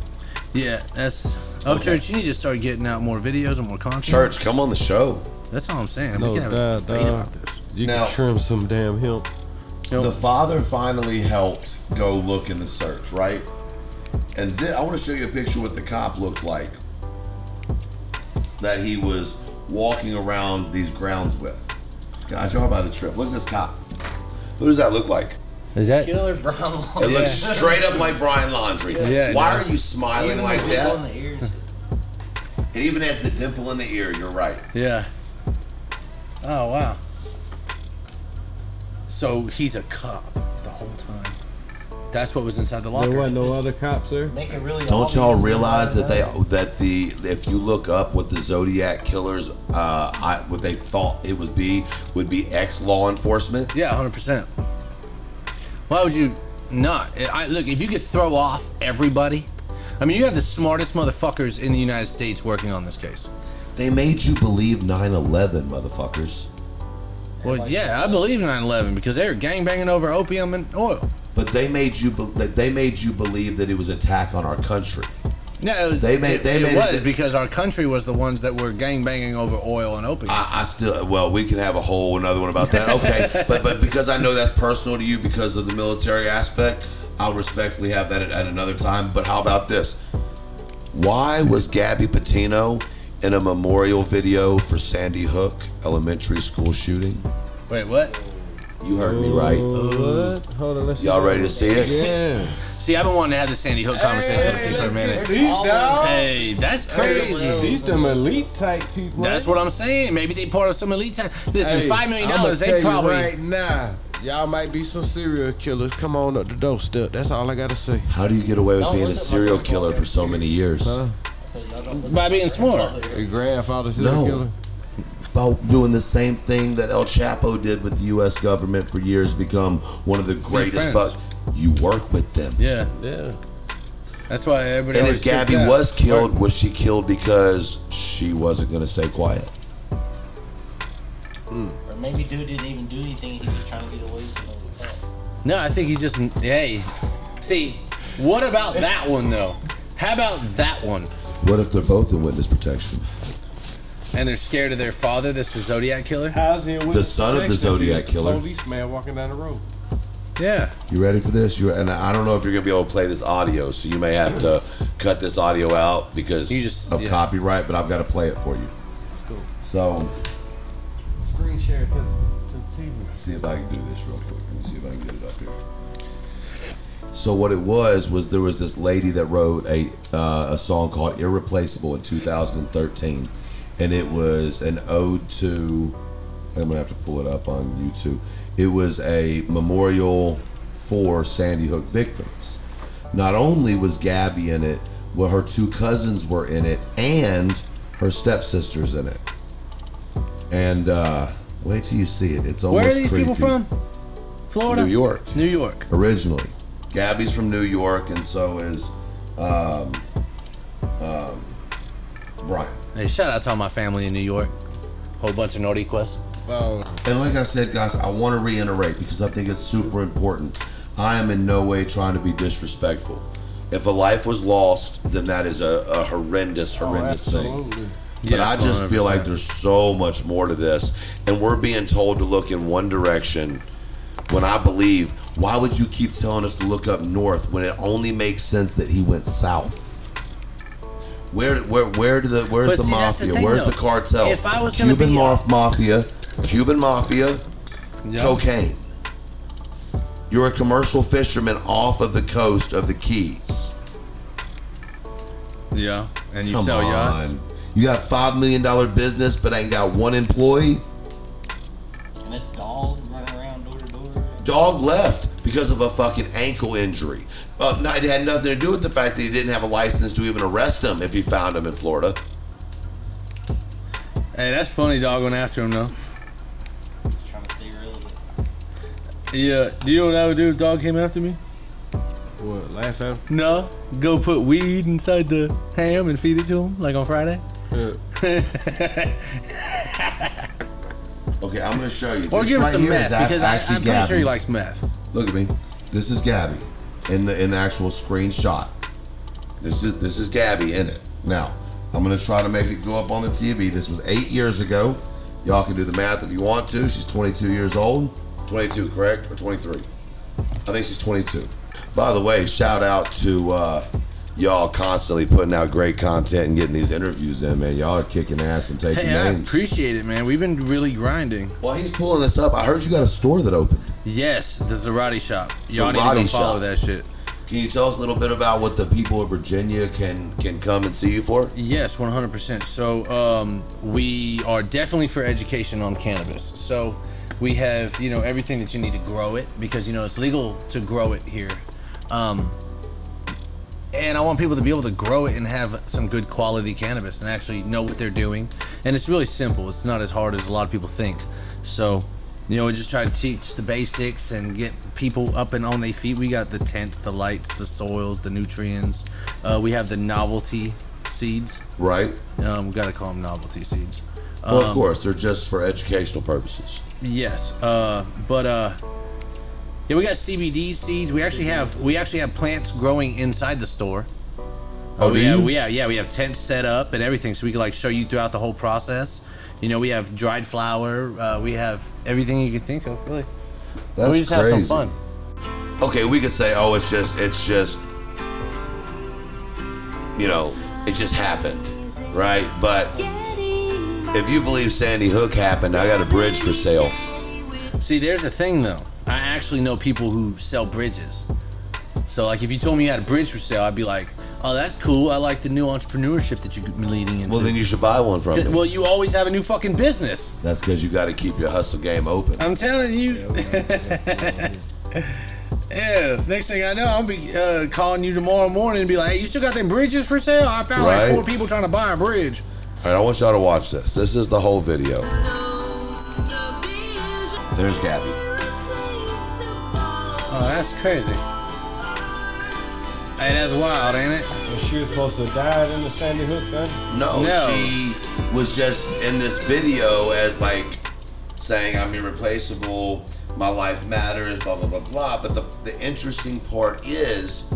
Speaker 1: Yeah, that's up church. You need to start getting out more videos and more content.
Speaker 3: Church, come on the show.
Speaker 1: That's all I'm saying.
Speaker 2: No
Speaker 1: we can't
Speaker 2: doubt,
Speaker 1: debate about this.
Speaker 2: You
Speaker 3: Now-
Speaker 2: can trim some damn hemp.
Speaker 1: Nope.
Speaker 3: The father finally helped go look in the search, right? And then I want to show you a picture of what the cop looked like that he was walking around these grounds with. Guys, y'all about to trip. Look at this cop. Who does that look like?
Speaker 1: Is that?
Speaker 4: Killer Brown Law.
Speaker 3: It looks straight up like Brian Laundrie.
Speaker 1: Yeah, it
Speaker 3: Why
Speaker 1: does.
Speaker 3: are you smiling like
Speaker 4: the wiggle in
Speaker 3: that? It even has the dimple in the ear. You're right.
Speaker 1: Yeah. Oh wow. So he's a cop the whole time. That's what was inside the locker.
Speaker 2: There wasn't no other cops there.
Speaker 4: Make it really
Speaker 3: Don't y'all
Speaker 4: obvious
Speaker 3: realize that they that the if you look up what the Zodiac killers uh I, what they thought it would be would be ex law enforcement.
Speaker 1: Yeah, hundred percent. Why would you not? I, look, if you could throw off everybody, I mean, you have the smartest motherfuckers in the United States working on this case.
Speaker 3: They made you believe 9/11, motherfuckers.
Speaker 1: Well, yeah, I believe 9/11 because they were gangbanging over opium and oil.
Speaker 3: But they made you be- that they made you believe that it was an attack on our country.
Speaker 1: No, it was,
Speaker 3: They made-
Speaker 1: it,
Speaker 3: they
Speaker 1: it
Speaker 3: made it
Speaker 1: was
Speaker 3: th-
Speaker 1: because our country was the ones that were gangbanging over oil and opium.
Speaker 3: I, I still well, we can have a whole another one about that. Okay, but but because I know that's personal to you because of the military aspect, I'll respectfully have that at, at another time. But how about this? Why was Gabby Petito in a memorial video for Sandy Hook Elementary School shooting?
Speaker 1: Wait, what?
Speaker 3: You heard me right.
Speaker 2: What? Hold on, let's
Speaker 3: Y'all ready to see it?
Speaker 2: Yeah.
Speaker 1: See, I've been wanting to have the Sandy Hook conversation with you for a minute.
Speaker 2: These dogs.
Speaker 1: Hey, that's crazy.
Speaker 2: These them elite type people.
Speaker 1: That's what I'm saying. Maybe they part of some elite time. Listen,
Speaker 2: Hey,
Speaker 1: five million
Speaker 2: I'ma
Speaker 1: dollars,
Speaker 2: tell
Speaker 1: they
Speaker 2: you
Speaker 1: probably.
Speaker 2: right now. Y'all might be some serial killers. Come on up the doorstep. That's all I gotta say.
Speaker 3: How do you get away with being a
Speaker 4: look at my
Speaker 3: serial killer for so many years?
Speaker 2: Huh?
Speaker 4: So
Speaker 1: By being smart.
Speaker 2: Your grandfather serial
Speaker 3: No.
Speaker 2: killer?
Speaker 3: About doing the same thing that El Chapo did with the U.S. government for years, become one of the greatest.
Speaker 1: friends.
Speaker 3: Fuck, you work with them.
Speaker 1: Yeah,
Speaker 2: Yeah.
Speaker 1: that's why everybody.
Speaker 3: And
Speaker 1: always
Speaker 3: if Gabby
Speaker 1: tripped out.
Speaker 3: was killed, was she killed because she wasn't going to stay quiet? Hmm.
Speaker 4: Or maybe dude didn't even do anything. He was trying to get away with something.
Speaker 1: No, I think he just. Hey, see, what about that one though? How about that one?
Speaker 3: What if they're both in witness protection?
Speaker 1: And they're scared of their father. That's the Zodiac killer.
Speaker 2: How's he with
Speaker 3: The son of the Zodiac killer.
Speaker 2: Policeman walking down the road.
Speaker 1: Yeah.
Speaker 3: You ready for this? You and I don't know if you're going to be able to play this audio, so you may have to cut this audio out because
Speaker 1: You just-
Speaker 3: of
Speaker 1: yeah.
Speaker 3: copyright. But I've got to play it for you.
Speaker 2: Cool.
Speaker 3: So
Speaker 2: Screen share to, to the TV.
Speaker 3: see if I can do this real quick. So what it was was there was this lady that wrote a uh, a song called "Irreplaceable" in 2013, and it was an ode to. I'm gonna have to pull it up on YouTube. It was a memorial for Sandy Hook victims. Not only was Gabby in it, well, her two cousins were in it, and her stepsisters in it. And uh, wait till you see it. It's almost
Speaker 1: Where are these
Speaker 3: creepy.
Speaker 1: people from? Florida.
Speaker 3: New York
Speaker 1: New York.
Speaker 3: originally. Gabby's from New York, and so is um, um, Brian.
Speaker 1: Hey, shout out to all my family in New York. Whole bunch of Nordiquas.
Speaker 2: Well,
Speaker 3: And like I said, guys, I want to reiterate because I think it's super important. I am in no way trying to be disrespectful. If a life was lost, then that is a, a horrendous, horrendous thing.
Speaker 2: Oh, absolutely.
Speaker 3: But I just feel
Speaker 1: 100%.
Speaker 3: like there's so much more to this, and we're being told to look in one direction. When I believe, why would you keep telling us to look up north when it only makes sense that he went south? Where, where, where do the, where's
Speaker 1: But
Speaker 3: the
Speaker 1: see, that's the
Speaker 3: mafia?
Speaker 1: thing,
Speaker 3: where's
Speaker 1: though.
Speaker 3: the cartel?
Speaker 1: If I was gonna
Speaker 3: Cuban
Speaker 1: be-
Speaker 3: maf- mafia, Cuban mafia,
Speaker 1: Yep.
Speaker 3: cocaine. You're a commercial fisherman off of the coast of the Keys.
Speaker 1: Yeah. And you
Speaker 3: Come
Speaker 1: sell
Speaker 3: on.
Speaker 1: yachts.
Speaker 3: You got five million dollar business, but ain't got one employee.
Speaker 4: And it's dog running around door to door.
Speaker 3: Dog left because of a fucking ankle injury. Uh, no, it had nothing to do with the fact that he didn't have a license to even arrest him if he found him in Florida.
Speaker 1: Hey, that's funny, dog going after him though.
Speaker 4: Trying to stay relevant.
Speaker 1: Yeah. Do you know what I would do if dog came after me?
Speaker 2: What, laugh at him?
Speaker 1: No. Go put weed inside the ham and feed it to him like on Friday.
Speaker 2: Yeah.
Speaker 3: Okay, I'm gonna show you.
Speaker 1: Or
Speaker 3: This
Speaker 1: give him some
Speaker 3: here
Speaker 1: meth
Speaker 3: is
Speaker 1: because I,
Speaker 3: actually
Speaker 1: I'm pretty sure he likes meth.
Speaker 3: Look at me. This is Gabby in the in the actual screenshot. This is this is Gabby in it. Now, I'm gonna try to make it go up on the TV. This was eight years ago. Y'all can do the math if you want to. She's 22 years old. 22, correct? Or 23? I think she's 22. By the way, shout out to uh, y'all constantly putting out great content and getting these interviews in, man. Y'all are kicking ass and taking names.
Speaker 1: Hey, I appreciate it, man. We've been really grinding.
Speaker 3: While he's pulling this up, I heard you got a store that opened.
Speaker 1: Yes, the Zerati shop. Y'all need to go follow
Speaker 3: shop.
Speaker 1: that shit.
Speaker 3: Can you tell us a little bit about what the people of Virginia can can come and see you for?
Speaker 1: Yes, 100%. So, um, we are definitely for education on cannabis. So, we have, you know, everything that you need to grow it because, you know, it's legal to grow it here. Um, and I want people to be able to grow it and have some good quality cannabis and actually know what they're doing. And it's really simple, it's not as hard as a lot of people think. So, you know, we just try to teach the basics and get people up and on their feet. We got the tents, the lights, the soils, the nutrients. Uh, we have the novelty seeds.
Speaker 3: Right.
Speaker 1: Um, we gotta call them novelty seeds.
Speaker 3: Well,
Speaker 1: Um,
Speaker 3: of course, they're just for educational purposes.
Speaker 1: Yes. Uh, but uh, yeah, we got CBD seeds. We actually have we actually have plants growing inside the store.
Speaker 3: Oh,
Speaker 1: we
Speaker 3: do
Speaker 1: have, we have yeah we have tents set up and everything, so we can like show you throughout the whole process. You know, we have dried flower. Uh, we have everything you can think of. Really,
Speaker 3: That's
Speaker 1: we just
Speaker 3: crazy.
Speaker 1: have some fun.
Speaker 3: Okay, we could say, oh, it's just, it's just, you know, It just happened, right? But if you believe Sandy Hook happened, I got a bridge for sale.
Speaker 1: See, there's a thing though. I actually know people who sell bridges. So like, if you told me you had a bridge for sale, I'd be like, "Oh, that's cool. I like the new entrepreneurship that you're leading into."
Speaker 3: Well, then you should buy one from me.
Speaker 1: well, you always have a new fucking business.
Speaker 3: That's because you got to keep your hustle game open.
Speaker 1: I'm telling you. yeah. Next thing I know, I'll be uh, calling you tomorrow morning and be like, "Hey, you still got them bridges for sale? I found like four people trying to buy a bridge."
Speaker 3: All right, I want y'all to watch this. This is the whole video. There's Gabby.
Speaker 1: Oh, that's crazy. Hey, that's wild, ain't it?
Speaker 2: And she was supposed to die in the Sandy Hook thing.
Speaker 3: No,
Speaker 1: No.
Speaker 3: she was just in this video as like saying I'm irreplaceable, my life matters, blah blah blah blah. But the, the interesting part is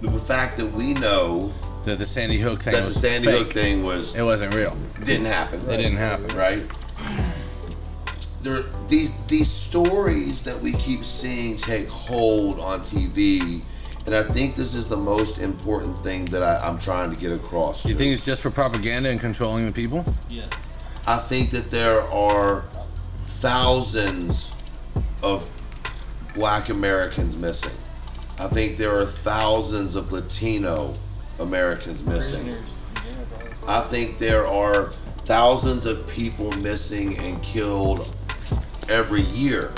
Speaker 3: the fact that we know
Speaker 1: The, the Sandy Hook thing
Speaker 3: that the Sandy
Speaker 1: fake.
Speaker 3: Hook thing was
Speaker 1: It wasn't real.
Speaker 3: It didn't happen.
Speaker 1: It didn't happen.
Speaker 3: right? There, these these stories that we keep seeing take hold on TV, and I think this is the most important thing that I, I'm trying to get across.
Speaker 1: You
Speaker 3: to.
Speaker 1: think it's just for propaganda and controlling the people?
Speaker 4: Yeah.
Speaker 3: I think that there are thousands of black Americans missing. I think there are thousands of Latino Americans missing.
Speaker 4: Prisoners. Yeah, bro.
Speaker 3: I think there are thousands of people missing and killed every year.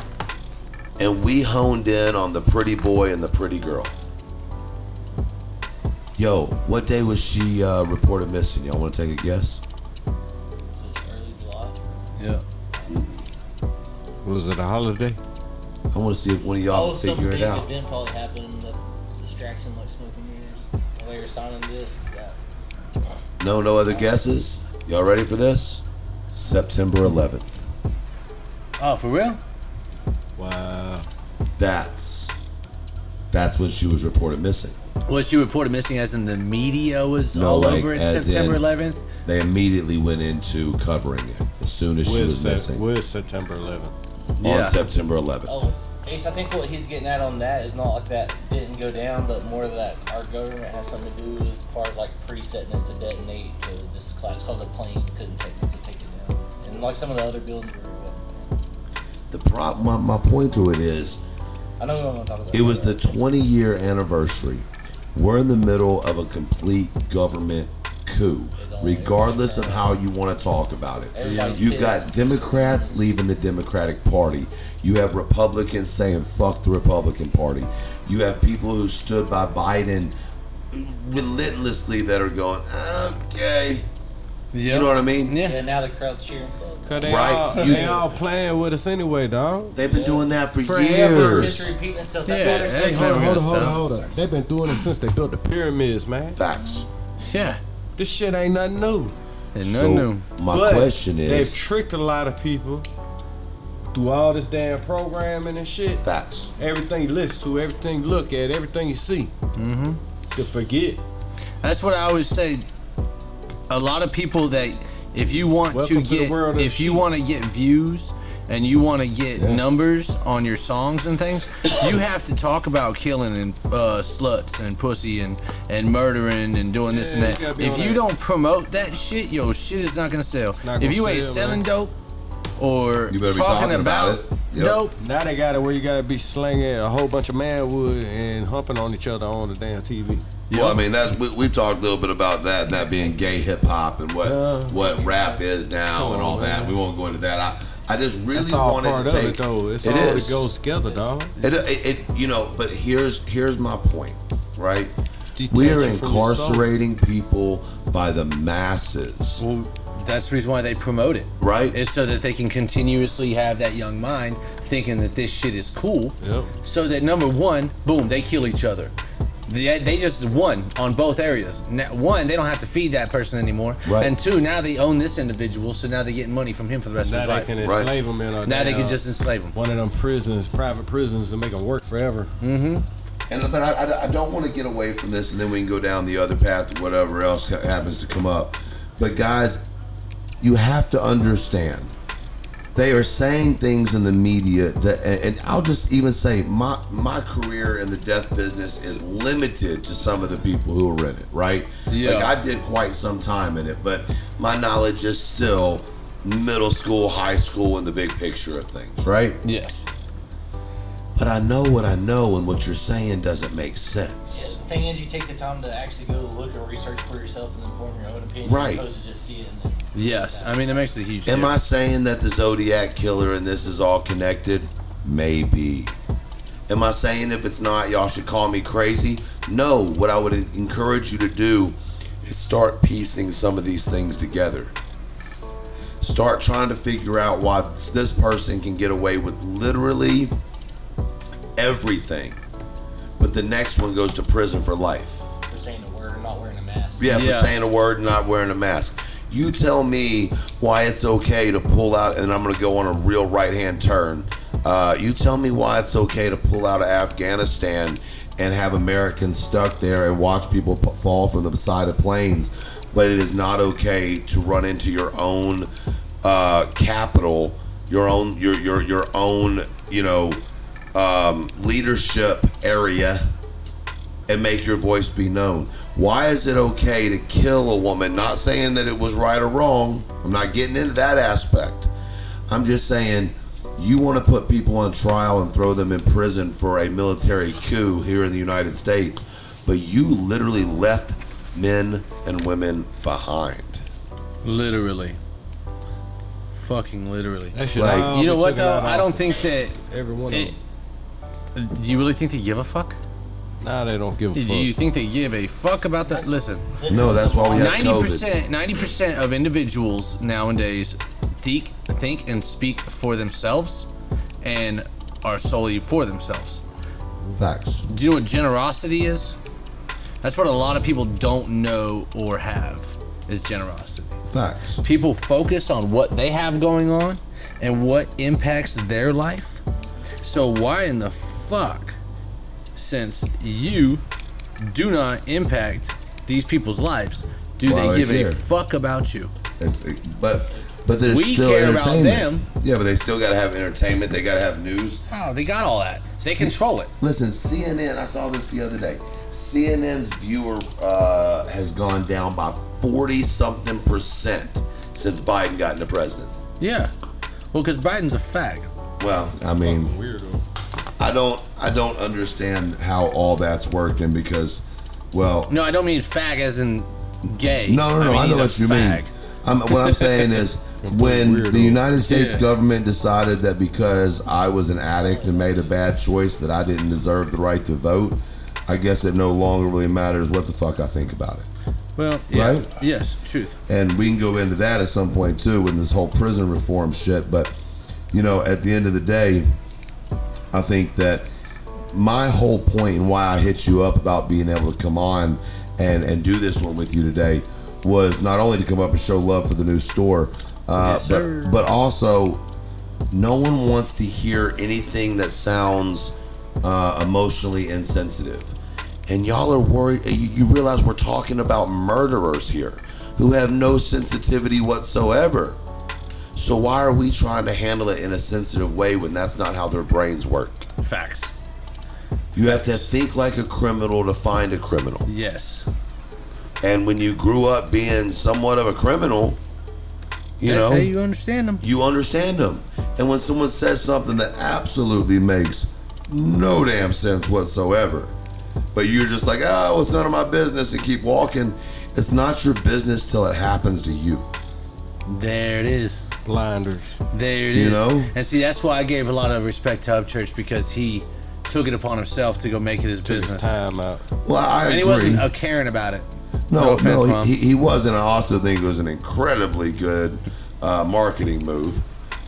Speaker 3: And we honed in on the pretty boy and the pretty girl. Yo, what day was she uh, reported missing? Y'all want to take a guess?
Speaker 4: So it's early July.
Speaker 1: Yeah.
Speaker 2: Was it a holiday?
Speaker 3: I want to see if one of y'all
Speaker 4: Oh,
Speaker 3: can figure it out.
Speaker 4: event probably happened. The distraction like smoking mirrors. While they were signing this. That.
Speaker 3: No, no other guesses? Y'all ready for this? September 11th.
Speaker 1: Oh, for real?
Speaker 2: Wow.
Speaker 3: That's that's when she was reported missing.
Speaker 1: Was she reported missing as in the media was
Speaker 3: No,
Speaker 1: all
Speaker 3: like,
Speaker 1: over it
Speaker 3: as
Speaker 1: September
Speaker 3: in-
Speaker 1: 11th?
Speaker 3: They immediately went into covering it as soon as she was
Speaker 2: Sep-
Speaker 3: missing
Speaker 2: with September 11th.
Speaker 1: Yeah.
Speaker 3: on September 11th.
Speaker 4: Oh, Ace, I think what he's getting at on that is not like that didn't go down, but more that our government has something to do as far as like pre-setting it to detonate to just collapse because a plane couldn't technically take it down. And like some of the other buildings were.
Speaker 3: The problem, my, my point to it is,
Speaker 4: I know we don't want to talk about
Speaker 3: it was the 20 year anniversary. We're in the middle of a complete government coup, regardless of how you want to talk about it. You've got. Democrats leaving the Democratic Party. You have Republicans saying fuck the Republican Party. You have people who stood by Biden relentlessly that are going, okay.
Speaker 1: Yeah.
Speaker 3: You know what I mean?
Speaker 1: Yeah.
Speaker 4: Yeah, now the crowd's cheering.
Speaker 2: Cause they
Speaker 3: Right.
Speaker 2: all
Speaker 3: You-
Speaker 2: they all playing with us anyway, dog.
Speaker 3: They've been doing that for
Speaker 2: Forever.
Speaker 3: years.
Speaker 4: History repeating itself. That's
Speaker 1: Yeah,
Speaker 4: why they're so
Speaker 1: hey,
Speaker 2: Hold on,
Speaker 1: never
Speaker 2: hold on,
Speaker 1: gonna
Speaker 2: hold on,
Speaker 1: stop.
Speaker 2: hold on. They've been doing it since they built the pyramids, man.
Speaker 3: Facts.
Speaker 1: Yeah.
Speaker 2: This shit ain't nothing new.
Speaker 1: And
Speaker 3: So
Speaker 1: nothing new.
Speaker 3: my
Speaker 2: But
Speaker 3: question is, they've
Speaker 2: tricked a lot of people through all this damn programming and shit.
Speaker 3: facts.
Speaker 2: Everything you listen to, everything you look at, everything you see. Mm-hmm. To forget.
Speaker 1: That's what I always say. A lot of people that if you want
Speaker 2: Welcome
Speaker 1: to
Speaker 2: to
Speaker 1: get
Speaker 2: world
Speaker 1: if you want to get views and you want to get
Speaker 3: Yeah.
Speaker 1: numbers on your songs and things, you have to talk about killing and uh, sluts and pussy and and murdering and doing this and that.
Speaker 2: you
Speaker 1: If you
Speaker 2: that.
Speaker 1: don't promote that shit, yo, shit is not gonna sell.
Speaker 2: Not
Speaker 1: if
Speaker 2: gonna
Speaker 1: you ain't selling
Speaker 2: man.
Speaker 1: dope or
Speaker 3: You better be
Speaker 1: talking,
Speaker 3: talking about
Speaker 1: about,
Speaker 3: it. Yep.
Speaker 1: dope,
Speaker 2: Now they got it where you gotta be slinging a whole bunch of manwood and humping on each other on the damn TV.
Speaker 3: Well, I mean, that's we, we've talked a little bit about that, and that being gay hip hop and what
Speaker 2: Yeah.
Speaker 3: what rap is now
Speaker 2: Come
Speaker 3: and all
Speaker 2: on,
Speaker 3: that. We won't go into that. I I just really
Speaker 2: That's all
Speaker 3: wanted
Speaker 2: part
Speaker 3: to
Speaker 2: of
Speaker 3: take
Speaker 2: it though. It's
Speaker 3: It
Speaker 2: all
Speaker 3: is.
Speaker 2: that goes together, dog.
Speaker 3: It, it, it you know, but here's here's my point, right? We are
Speaker 2: it from your
Speaker 3: incarcerating people by the masses,
Speaker 1: well, that's the reason why they promote it.
Speaker 3: right?
Speaker 1: is so that they can continuously have that young mind thinking that this shit is cool.
Speaker 2: Yep.
Speaker 1: So that number one, boom, they kill each other. They, they just won on both areas. Now, one, they don't have to feed that person anymore,
Speaker 3: Right.
Speaker 1: and two, now they own this individual, so now they're getting money from him for the rest
Speaker 2: Now
Speaker 1: of
Speaker 2: they
Speaker 1: his
Speaker 2: can
Speaker 1: life.
Speaker 3: Right.
Speaker 2: enslave them in a
Speaker 1: Now they can just enslave him.
Speaker 2: one of them prisons, private prisons, to make them work forever. Mm-hmm.
Speaker 3: And but I, I, I don't want to get away from this, and then we can go down the other path or whatever else happens to come up. But guys, you have to understand they are saying things in the media that, and, and I'll just even say my my career in the death business is limited to some of the people who are in it, right?
Speaker 1: Yeah.
Speaker 3: Like I did quite some time in it, but my knowledge is still middle school, high school, in the big picture of things, right?
Speaker 1: Yes.
Speaker 3: But I know what I know, and what you're saying doesn't make sense.
Speaker 4: The thing is, you take the time to actually go look and research for yourself and then form your own opinion,
Speaker 3: Right.
Speaker 4: opposed to just see it and then.
Speaker 1: Yes. I mean, it makes a huge
Speaker 3: Am I saying that the Zodiac killer and this is all connected? Maybe. Am I saying if it's not, y'all should call me crazy? No. What I would encourage you to do is start piecing some of these things together. Start trying to figure out why this person can get away with literally everything, but the next one goes to prison for life.
Speaker 4: For saying a word or not wearing a mask.
Speaker 3: Yeah,
Speaker 1: Yeah.
Speaker 3: for saying a word and not wearing a mask. You tell me why it's okay to pull out, and I'm going to go on a real right hand turn. Uh, you tell me why it's okay to pull out of Afghanistan and have Americans stuck there and watch people p- fall from the side of planes, but it is not okay to run into your own uh, capital, your own your your your own you know um, leadership area and make your voice be known. Why is it okay to kill a woman? Not saying that it was right or wrong. I'm not getting into that aspect. I'm just saying you want to put people on trial and throw them in prison for a military coup here in the United States, but you literally left men and women behind.
Speaker 1: Literally. Fucking literally.
Speaker 3: Like-
Speaker 1: You know what though? I don't think that.
Speaker 2: Every one of them.
Speaker 1: do you really think they give a fuck?
Speaker 2: Nah, they don't give a fuck.
Speaker 1: Do
Speaker 2: fuck.
Speaker 1: you think they give a fuck about that? Listen,
Speaker 3: No, that's why we have
Speaker 1: ninety
Speaker 3: COVID.
Speaker 1: percent, ninety percent of individuals nowadays think, think and speak for themselves, and are solely for themselves.
Speaker 3: Facts.
Speaker 1: Do you know what generosity is? That's what a lot of people don't know or have is generosity.
Speaker 3: Facts.
Speaker 1: People focus on what they have going on and what impacts their life. So why in the fuck, since you do not impact these people's lives, do
Speaker 3: Why
Speaker 1: they
Speaker 3: they
Speaker 1: give
Speaker 3: care?
Speaker 1: a fuck about you?
Speaker 3: It's, but but there's
Speaker 1: We
Speaker 3: still
Speaker 1: care about them.
Speaker 3: Yeah, but they still got to have entertainment. They got to have news.
Speaker 1: Oh, they got all that. They
Speaker 3: See-
Speaker 1: control it.
Speaker 3: Listen, CNN. I saw this the other day. CNN's viewer uh, has gone down by forty something percent since Biden got into president.
Speaker 1: Yeah. Well, because Biden's a fag.
Speaker 3: Well, I mean,
Speaker 2: Weirdo.
Speaker 3: I don't, I don't understand how all that's working because, well,
Speaker 1: No, I don't mean fag as in gay.
Speaker 3: no, no, no.
Speaker 1: mean
Speaker 3: I, know what you
Speaker 1: fag.
Speaker 3: mean. I'm, what I'm saying is, when
Speaker 2: weirdo.
Speaker 3: the United States
Speaker 1: Yeah.
Speaker 3: government decided that because I was an addict and made a bad choice that I didn't deserve the right to vote, I guess it no longer really matters what the fuck I think about it.
Speaker 1: Well, yeah.
Speaker 3: Right?
Speaker 1: Yes, truth.
Speaker 3: and we can go into that at some point too with this whole prison reform shit but you know at the end of the day i think that my whole point and why i hit you up about being able to come on and and do this one with you today was not only to come up and show love for the new store uh,
Speaker 1: Yes,
Speaker 3: but, but also no one wants to hear anything that sounds uh, emotionally insensitive. And y'all are worried. You, you realize we're talking about murderers here who have no sensitivity whatsoever. So why are we trying to handle it in a sensitive way when that's not how their brains work?
Speaker 1: Facts.
Speaker 3: You have to think like a criminal to find a criminal.
Speaker 1: Yes.
Speaker 3: And when you grew up being somewhat of a criminal, you
Speaker 1: That's
Speaker 3: know,
Speaker 1: you understand them.
Speaker 3: you understand them. And when someone says something that absolutely makes no damn sense whatsoever, but you're just like, oh, it's none of my business and keep walking, it's not your business till it happens to you.
Speaker 1: There it is.
Speaker 2: Blinders.
Speaker 1: There it is.
Speaker 3: You know?
Speaker 1: And see, that's why I gave a lot of respect to Upchurch because he took it upon himself to go make it his business.
Speaker 2: Time out.
Speaker 3: Well, I
Speaker 1: And he
Speaker 3: agree.
Speaker 1: wasn't uh, caring about it.
Speaker 3: no,
Speaker 1: no
Speaker 3: no,
Speaker 1: offense, Mom.
Speaker 3: he, he wasn't. I also think it was an incredibly good uh, marketing move.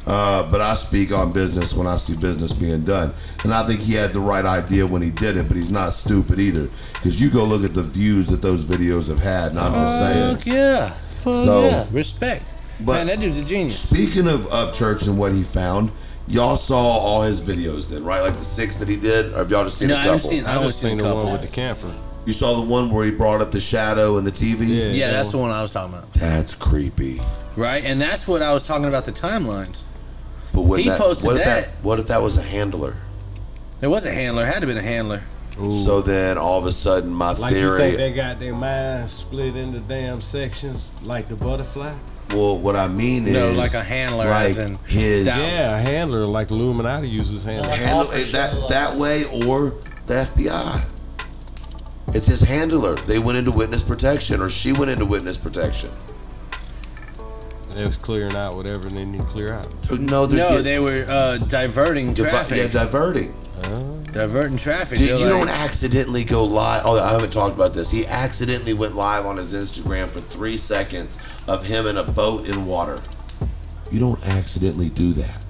Speaker 3: Uh, but I speak on business when I see business being done. And I think he had the right idea when he did it, but he's not stupid either. Because you go look at the views that those videos have had, and I'm just saying.
Speaker 1: Fuck yeah. Fuck
Speaker 3: So-
Speaker 1: yeah. Respect.
Speaker 3: But-
Speaker 1: Man, that dude's a genius.
Speaker 3: Speaking of Upchurch and what he found, y'all saw all his videos then, right? Like the six that he did? Or have y'all just seen
Speaker 1: No,
Speaker 3: a
Speaker 1: I
Speaker 3: couple?
Speaker 1: haven't seen. I
Speaker 2: I
Speaker 1: only
Speaker 2: just
Speaker 1: seen
Speaker 2: seen
Speaker 1: a
Speaker 2: the one with the camper.
Speaker 3: You saw the one where he brought up the shadow and the TV?
Speaker 2: Yeah.
Speaker 1: Yeah, that's the one I was talking about.
Speaker 3: That's creepy.
Speaker 1: Right? And that's what I was talking about the timelines.
Speaker 3: But what
Speaker 1: He
Speaker 3: that,
Speaker 1: posted
Speaker 3: what if
Speaker 1: that.
Speaker 3: What if that was a handler?
Speaker 1: It was a handler. Had to been a handler.
Speaker 3: So then all of a sudden, my
Speaker 2: Like you
Speaker 3: theory.
Speaker 2: think they got their minds split into damn sections like the butterfly?
Speaker 3: Well, what I mean
Speaker 1: No,
Speaker 3: is
Speaker 1: like a handler,
Speaker 3: like
Speaker 1: as in
Speaker 3: his
Speaker 1: down.
Speaker 2: Yeah, a handler like Illuminati uses handler.
Speaker 4: Like
Speaker 3: handle
Speaker 4: offer
Speaker 3: that that way or the FBI. It's his handler. They went into witness protection, or she went into witness protection.
Speaker 2: They was clearing out whatever and they need to clear out.
Speaker 3: No, they're
Speaker 1: No,
Speaker 3: get-
Speaker 1: they were uh, diverting
Speaker 3: divi-
Speaker 1: traffic.
Speaker 3: yeah, diverting.
Speaker 1: Diverting traffic.
Speaker 3: Dude, you
Speaker 1: like-
Speaker 3: don't accidentally go live. Oh, I haven't talked about this. He accidentally went live on his Instagram for three seconds of him in a boat in water. You don't accidentally do that.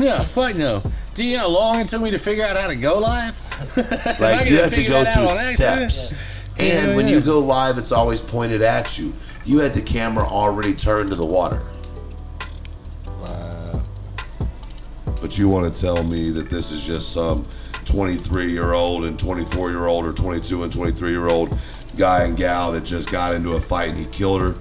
Speaker 1: Yeah, fuck no. Do you know how long it took me to figure out how to go live?
Speaker 3: Like you have to go through steps. And
Speaker 1: Yeah,
Speaker 3: when
Speaker 1: yeah.
Speaker 3: you go live, it's always pointed at you. You had the camera already turned to the water. But you want to tell me that this is just some 23 year old and 24 year old or 22 and 23 year old guy and gal that just got into a fight and he killed her?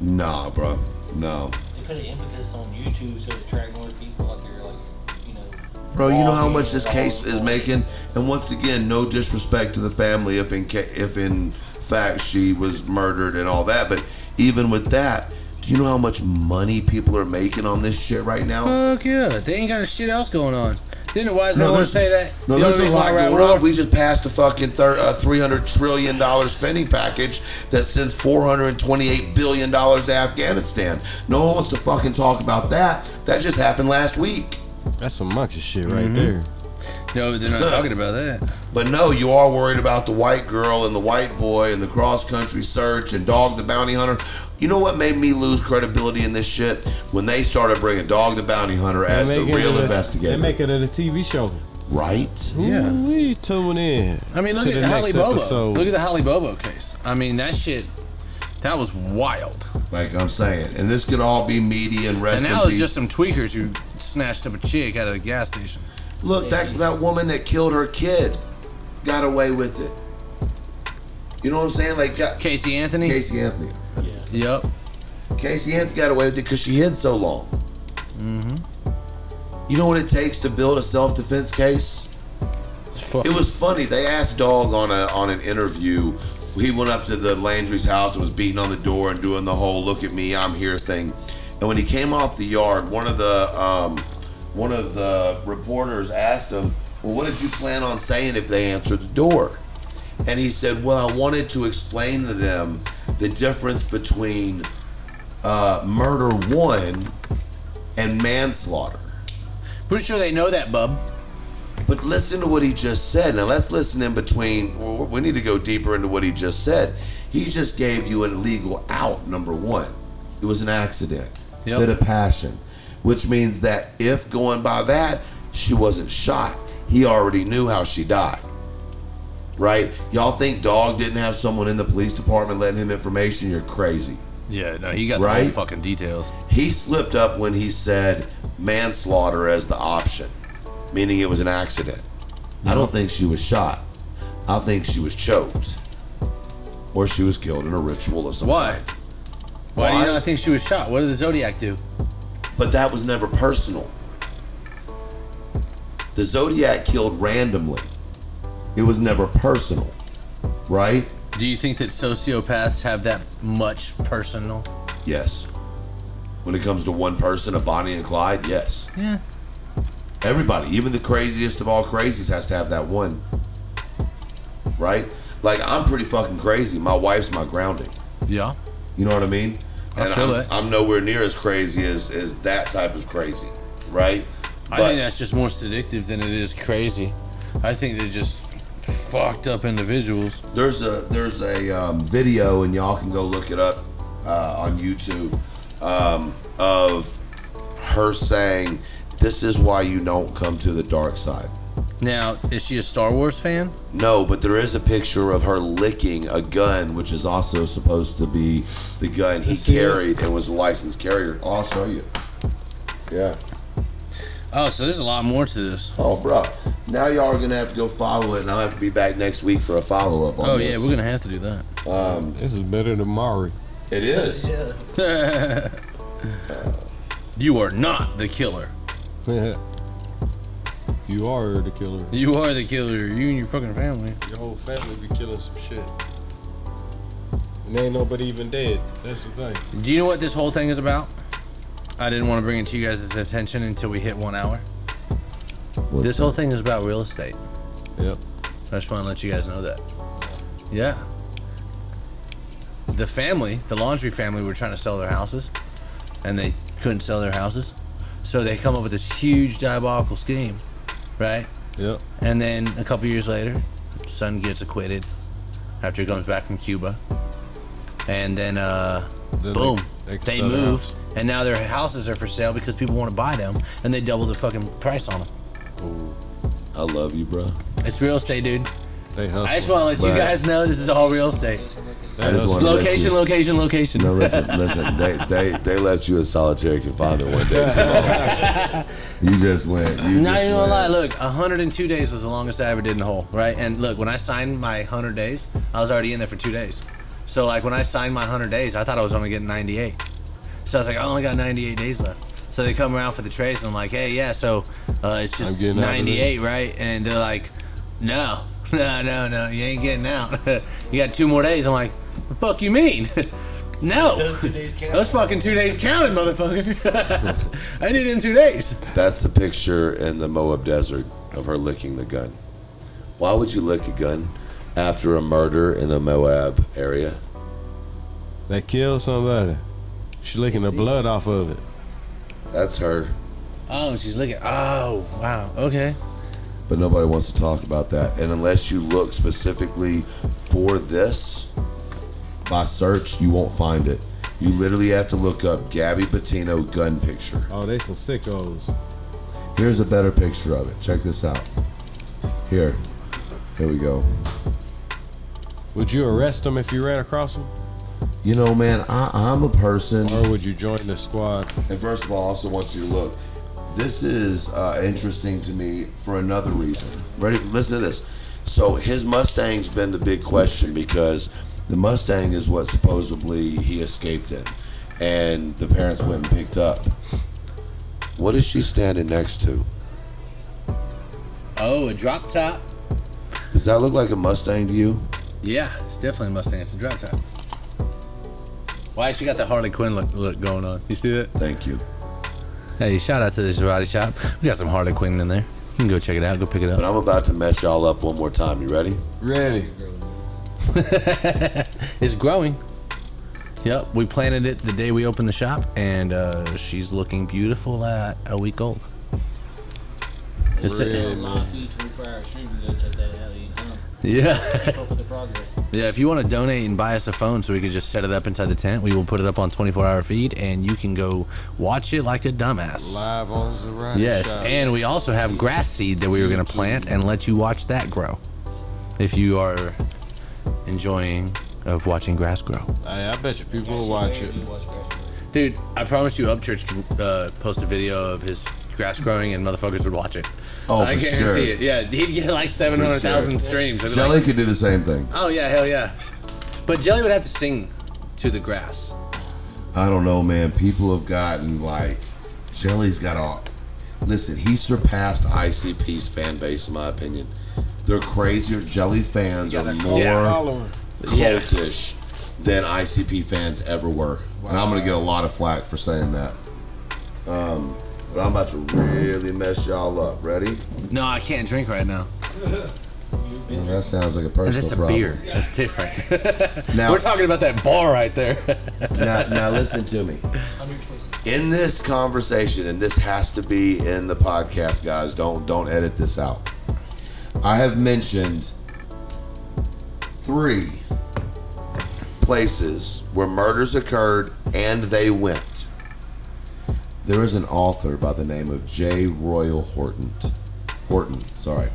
Speaker 3: Nah, bro. No.
Speaker 4: They put an emphasis on YouTube so to attract more people. Like they're like, you know.
Speaker 3: Bro, you know how much this case is making, and once again, no disrespect to the family if in ca- if in fact she was murdered and all that, but even with that, do you know how much money people are making on this shit right now?
Speaker 1: Fuck yeah. They ain't got a shit else going on. Didn't the wise
Speaker 3: No,
Speaker 1: man
Speaker 3: there's-
Speaker 1: say that?
Speaker 3: No,
Speaker 1: The
Speaker 3: there's
Speaker 1: only
Speaker 3: a lot
Speaker 1: we're
Speaker 3: going
Speaker 1: war-
Speaker 3: on. We just passed a fucking thir- uh, three hundred trillion dollar spending package that sends four hundred and twenty eight billion dollars to Afghanistan. No one wants to fucking talk about that. That just happened last week.
Speaker 2: That's some monkey shit right
Speaker 3: Mm-hmm.
Speaker 2: there.
Speaker 1: No, they're not talking about that.
Speaker 3: But no, you are worried about the white girl and the white boy and the cross country search and Dog the Bounty Hunter. You know what made me lose credibility in this shit? When they started bringing Dog the Bounty Hunter as the
Speaker 2: They make it
Speaker 3: real
Speaker 2: a-
Speaker 3: investigator.
Speaker 2: They make it a TV show.
Speaker 3: right?
Speaker 1: Yeah.
Speaker 2: We tune in.
Speaker 1: I mean, look at
Speaker 2: the
Speaker 1: the Holly
Speaker 2: next
Speaker 1: Bobo.
Speaker 2: episode.
Speaker 1: Look at the Holly Bobo case. I mean, that shit, that was wild.
Speaker 3: Like I'm saying. And this could all be media and rest
Speaker 1: And
Speaker 3: in
Speaker 1: now it's just some tweakers who snatched up a chick out of a gas station.
Speaker 3: Look, that that woman that killed her kid got away with it. You know what I'm saying? Like got
Speaker 1: Casey Anthony?
Speaker 3: Casey Anthony.
Speaker 1: Yep.
Speaker 3: Casey Anthony got away with it because she hid so long. Mm-hmm. You know what it takes to build a self-defense case?
Speaker 1: Fuck.
Speaker 3: It was funny. They asked Dog on a on an interview. He went up to the Laundrie's house and was beating on the door and doing the whole "look at me, I'm here" thing. And when he came off the yard, one of the um, one of the reporters asked him, "Well, what did you plan on saying if they answered the door?" And he said, "Well, I wanted to explain to them the difference between uh, murder one and manslaughter."
Speaker 1: Pretty sure they know that, bub.
Speaker 3: But listen to what he just said. Now let's listen in between. We need to go deeper into what he just said. He just gave you an illegal out. Number one, it was an accident,
Speaker 1: Yep.
Speaker 3: fit of passion, which means that if going by that, she wasn't shot. He already knew how she died. Right? Y'all think Dog didn't have someone in the police department letting him information? You're crazy.
Speaker 1: Yeah, no, he got the whole
Speaker 3: Right?
Speaker 1: fucking details.
Speaker 3: He slipped up when he said manslaughter as the option, meaning it was an accident. I don't think she was shot. I think she was choked. Or she was killed in a ritual of some
Speaker 1: Why?
Speaker 3: kind.
Speaker 1: Why, do you not think she was shot? What did the Zodiac do?
Speaker 3: But that was never personal. The Zodiac killed randomly. It was never personal. Right?
Speaker 1: Do you think that sociopaths have that much personal?
Speaker 3: Yes. When it comes to one person, a Bonnie and Clyde, yes.
Speaker 1: Yeah.
Speaker 3: Everybody, even the craziest of all crazies, has to have that one. Right? Like I'm pretty fucking crazy. My wife's my grounding.
Speaker 1: Yeah.
Speaker 3: You know what I mean?
Speaker 1: I
Speaker 3: And
Speaker 1: feel
Speaker 3: I'm,
Speaker 1: that.
Speaker 3: I'm nowhere near as crazy as, as that type of crazy. Right?
Speaker 1: I
Speaker 3: But-
Speaker 1: think that's just more seductive than it is crazy. I think they're just fucked up individuals.
Speaker 3: There's a there's a um, video and y'all can go look it up uh, on YouTube um, of her saying, "This is why you don't come to the dark side."
Speaker 1: Now, is she a Star Wars fan?
Speaker 3: No, but there is a picture of her licking a gun, which is also supposed to be the gun he carried and was a licensed carrier. I'll show you. Yeah.
Speaker 1: Oh, so there's a lot more to this.
Speaker 3: Oh, bro. Now y'all are gonna have to go follow it, and I'll have to be back next week for a follow up on
Speaker 1: Oh
Speaker 3: this.
Speaker 1: yeah, we're gonna have to do that.
Speaker 2: Um, this is better than Mari.
Speaker 3: It is.
Speaker 4: Yeah.
Speaker 1: You are not the killer.
Speaker 2: you are the killer.
Speaker 1: You are the killer. You and your fucking family.
Speaker 2: Your whole family be killing some shit. And ain't nobody even dead. That's the thing.
Speaker 1: Do you know what this whole thing is about? I didn't want to bring it to you guys' attention until we hit one hour.
Speaker 3: What's
Speaker 1: This whole thing is about real estate.
Speaker 2: Yep.
Speaker 1: I just want to let you guys know that. Yeah. The family, the Laundrie family, were trying to sell their houses, and they couldn't sell their houses, so they come up with this huge diabolical scheme, right?
Speaker 2: Yep.
Speaker 1: And then a couple years later, son gets acquitted after he comes back from Cuba, and then uh,
Speaker 2: Then
Speaker 1: boom,
Speaker 2: they-
Speaker 1: they,
Speaker 2: they can sell their
Speaker 1: moved,
Speaker 2: house.
Speaker 1: and now their houses are for sale because people want to buy them, and they double the fucking price on them.
Speaker 3: I love you, bro.
Speaker 1: It's real estate, dude.
Speaker 2: They hustle.
Speaker 1: I just want to let you guys know this is all real estate.
Speaker 2: They
Speaker 3: I just
Speaker 2: hustle.
Speaker 3: wanna let
Speaker 1: Location,
Speaker 3: you-
Speaker 1: location, location.
Speaker 3: No, listen, listen. They they they left you in solitary confinement one day too long. You just went. You
Speaker 1: Not
Speaker 3: just
Speaker 1: even gonna
Speaker 3: went.
Speaker 1: lie. Look, 102 days was the longest I ever did in the hole, right? And look, when I signed my 100 days, I was already in there for two days. So like when I signed my 100 days, I thought I was only getting 98. So I was like, I only got 98 days left. So they come around for the trace, and I'm like, hey, yeah, so uh, it's just
Speaker 2: I'm getting out of
Speaker 1: 98, right? And they're like, no, no, no, no, you ain't getting out. you got two more days. I'm like, the fuck you mean? no.
Speaker 4: Those two days count.
Speaker 1: Those fucking two days counted, motherfucker. I need them two days.
Speaker 3: That's the picture in the Moab desert of her licking the gun. Why would you lick a gun after a murder in the Moab area?
Speaker 2: They killed somebody. She licking the blood off of it.
Speaker 3: That's her.
Speaker 1: Oh, she's looking. Oh, wow. Okay.
Speaker 3: But nobody wants to talk about that. And unless you look specifically for this by search, you won't find it. You literally have to look up Gabby Petito gun picture.
Speaker 2: Oh, they some sickos.
Speaker 3: Here's a better picture of it. Check this out. Here. Here we go.
Speaker 2: Would you arrest them if you ran across them?
Speaker 3: You know, man, I, I'm a person.
Speaker 2: Or would you join the squad?
Speaker 3: And first of all, I also want you to look. This is uh, interesting to me for another reason. Ready? Listen to this. So his Mustang's been the big question because the Mustang is what supposedly he escaped in, and the parents went and picked up. What is she standing next to?
Speaker 1: Oh, a drop top.
Speaker 3: Does that look like a Mustang to you?
Speaker 1: Yeah, it's definitely a Mustang. It's a drop top. Why she got the Harley Quinn look, look going on? You see that?
Speaker 3: Thank you.
Speaker 1: Hey, shout out to this karate shop. We got some Harley Quinn in there. You can go check it out. Go pick it up. But.
Speaker 3: I'm about to mess y'all up one more time. You ready?
Speaker 2: Ready.
Speaker 1: It's growing. Yep, we planted it the day we opened the shop, and uh, she's looking beautiful at a week old. It's
Speaker 2: Really?
Speaker 4: Live feed 24 hour stream. Go check that out. You know,
Speaker 1: yeah.
Speaker 4: Keep up with the progress.
Speaker 1: Yeah, if you want to donate and buy us a phone so we could just set it up inside the tent, we will put it up on 24 hour feed and you can go watch it like a dumbass.
Speaker 2: Live on the right.
Speaker 1: Yes, and we also have grass seed that we were going to plant and let you watch that grow. If you are enjoying of watching grass grow.
Speaker 2: Hey, I bet you people will watch it.
Speaker 4: You watch Crash.
Speaker 1: Dude, I promise you Upchurch could uh, post a video of his grass growing and motherfuckers would watch it.
Speaker 3: Oh,
Speaker 1: I
Speaker 3: for
Speaker 1: guarantee
Speaker 3: sure.
Speaker 1: it. Yeah, he'd get like 700,000 streams. I'd
Speaker 3: Jelly
Speaker 1: like,
Speaker 3: could do the same thing.
Speaker 1: oh, yeah, hell yeah. But Jelly would have to sing to the grass.
Speaker 3: I don't know, man. People have gotten like Jelly's got all. listen. He surpassed ICP's fan base, in my opinion. They're crazier. Jelly fans are more
Speaker 1: Yeah.
Speaker 2: Following.
Speaker 1: Yeah.
Speaker 3: cultish than ICP fans ever were, and I'm gonna get a lot of flack for saying that. Um, but I'm about to really mess y'all up. Ready?
Speaker 1: No, I can't drink right now.
Speaker 3: Well, that sounds like a personal
Speaker 1: That's a
Speaker 3: problem.
Speaker 1: beer. That's different.
Speaker 3: Now,
Speaker 1: We're talking about that bar right there.
Speaker 3: now, now listen to me. In this conversation, and this has to be in the podcast, guys. Don't don't edit this out. I have mentioned three places where murders occurred and they went. There is an author by the name of J. Royal Horton. Horton, sorry.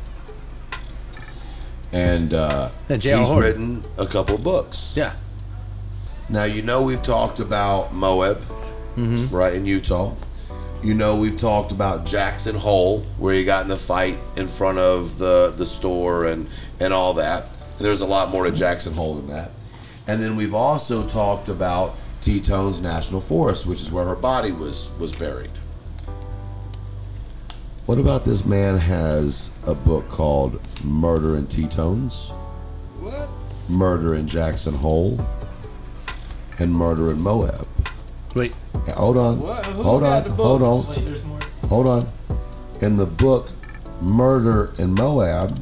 Speaker 3: And uh, he's
Speaker 1: Horton.
Speaker 3: written a couple books.
Speaker 1: yeah.
Speaker 3: Now you know we've talked about Moab,
Speaker 1: Mm-hmm.
Speaker 3: right in Utah. You know we've talked about Jackson Hole, where he got in the fight in front of the the store and and all that. There's a lot more to Jackson Hole than that. And then we've also talked about Teton's National Forest, which is where her body was was buried. What about this man has a book called Murder in Tetons,
Speaker 2: What?
Speaker 3: Murder in Jackson Hole, and Murder in Moab.
Speaker 1: Wait,
Speaker 3: Hey, Hold on.
Speaker 2: What?
Speaker 3: Hold on. Hold on.
Speaker 4: Wait, there's.
Speaker 3: Hold on. In the book Murder in Moab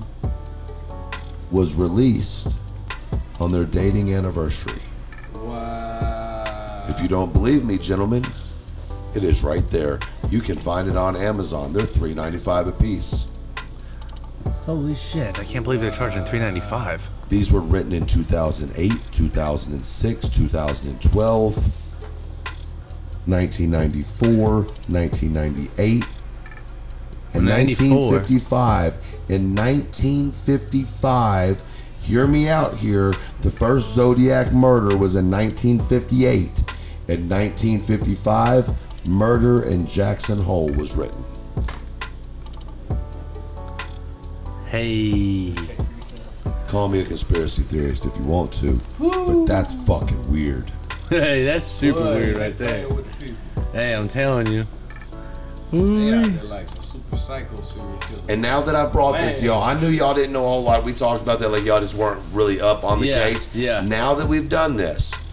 Speaker 3: was released on their dating anniversary. If you don't believe me, gentlemen, it is right there. You can find it on Amazon. They're $3.95 a piece.
Speaker 1: holy shit! I can't believe they're charging three ninety five.
Speaker 3: These were written in 2008, 2006, 2012, 1994, 1998, and
Speaker 1: 94.
Speaker 3: 1955. In 1955, hear me out here, the first Zodiac murder was in 1958. In 1955, Murder in Jackson Hole was written.
Speaker 1: Hey,
Speaker 3: Call me a conspiracy theorist if you want to, but that's fucking weird.
Speaker 1: hey, that's super
Speaker 2: Boy,
Speaker 1: weird right there.
Speaker 2: playing With the people.
Speaker 1: Hey, I'm telling you.
Speaker 2: They out
Speaker 1: Ooh.
Speaker 2: there like some super psycho serial killers.
Speaker 3: And now that I brought this, y'all, I knew y'all didn't know a whole lot. We talked about that, like y'all just weren't really up on the
Speaker 1: Yeah,
Speaker 3: case.
Speaker 1: yeah.
Speaker 3: Now that we've done this,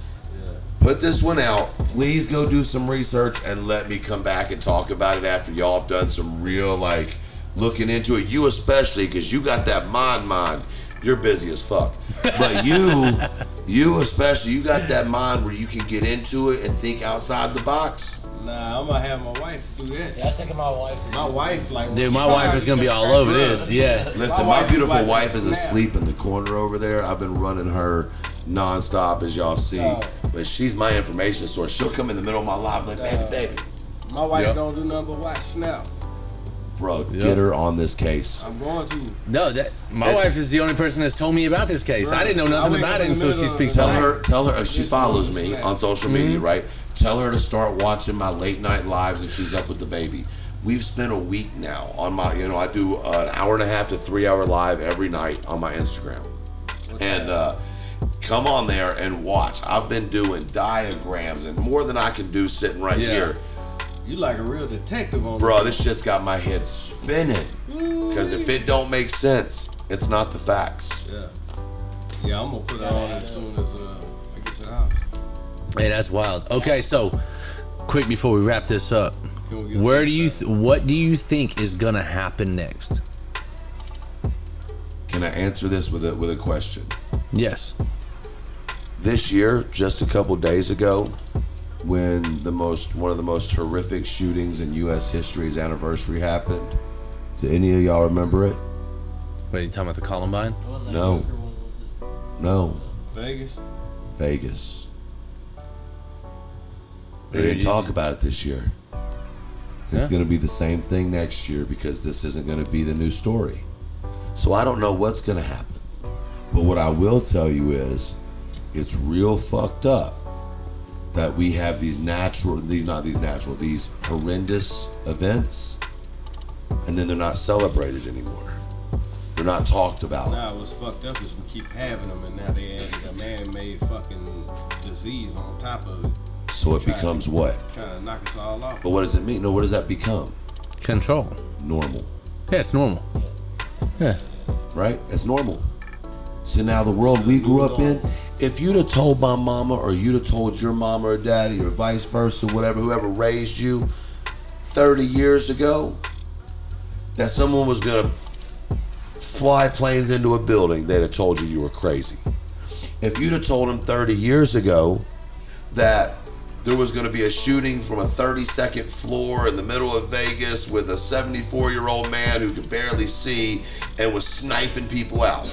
Speaker 3: put this one out. Please go do some research and let me come back and talk about it after y'all have done some real like looking into it. You especially, because you got that mind, mind. You're busy as fuck. But you, you especially, you got that mind where you can get into it and think outside the box.
Speaker 2: Nah, I'm gonna have my wife do that.
Speaker 4: Yeah, I was thinking my wife.
Speaker 2: My wife, like,
Speaker 1: Dude, my wife is gonna be all over this. Yeah.
Speaker 3: Listen,
Speaker 2: My
Speaker 3: my, beautiful
Speaker 2: watches
Speaker 3: wife is asleep in the corner over there. I've been running her nonstop, as y'all see.
Speaker 2: Oh.
Speaker 3: But she's my information source. She'll come in the middle of my life like, baby,
Speaker 2: Oh.
Speaker 3: baby.
Speaker 2: My wife
Speaker 1: Yep.
Speaker 2: don't do nothing but watch Snap.
Speaker 3: Bro,
Speaker 1: Yep.
Speaker 3: get her on this case.
Speaker 2: I'm going to.
Speaker 1: No, that my
Speaker 3: Hey.
Speaker 1: wife is the only person that's told me about this case. I didn't know nothing about it until she speaks
Speaker 3: Tell
Speaker 1: to
Speaker 2: night.
Speaker 1: me.
Speaker 3: her, tell her, she follows me
Speaker 2: Snap.
Speaker 3: on social
Speaker 1: Mm-hmm.
Speaker 3: media, right? Tell her to start watching my late night lives if she's up with the baby. We've spent a week now on my, you know, I do an hour and a half to three hour live every night on my Instagram. And uh, come on there and watch. I've been doing diagrams and more than I can do sitting right
Speaker 1: Yeah.
Speaker 3: here.
Speaker 2: You like a real detective on
Speaker 3: Bro, this shit's got my head spinning. Because if it don't make sense, it's not the facts.
Speaker 2: Yeah. Yeah, I'm gonna put it on as soon as uh, I get to the house.
Speaker 1: Hey, that's wild. Okay, so quick before we wrap this up,
Speaker 2: Can we get a
Speaker 1: where do you th- what do you think is gonna happen next?
Speaker 3: Can I answer this with a with a question?
Speaker 1: Yes.
Speaker 3: This year, just a couple days ago, when the most one of the most horrific shootings in U.S. history's anniversary happened, do any of y'all remember it?
Speaker 1: Wait, you talking about the Columbine?
Speaker 3: No.
Speaker 4: Joker one, was
Speaker 3: No,
Speaker 2: Vegas?
Speaker 3: Vegas. They didn't talk about it this year. It's
Speaker 1: Yeah.
Speaker 3: going to be the same thing next year because this isn't going to be the new story. So I don't know what's going to happen. But what I will tell you is it's real fucked up that we have these natural these not these natural these horrendous events and then they're not celebrated anymore. They're not talked about.
Speaker 2: Now what's fucked up is we keep having them, and now they added a man-made fucking disease on top of it,
Speaker 3: So it becomes what?
Speaker 2: trying to knock us all off.
Speaker 3: But what does it mean? No, what does that become?
Speaker 1: Control.
Speaker 3: Normal.
Speaker 1: Yeah, it's normal. Yeah.
Speaker 3: right? It's normal. So now the world we grew up in, if you'd have told my mama or you'd have told your mama or daddy or vice versa, whatever, whoever raised you 30 years ago, that someone was gonna fly planes into a building, they'd have told you you were crazy. If you'd have told them 30 years ago that there was going to be a shooting from a 32nd floor in the middle of Vegas with a 74 year old man who could barely see and was sniping people out.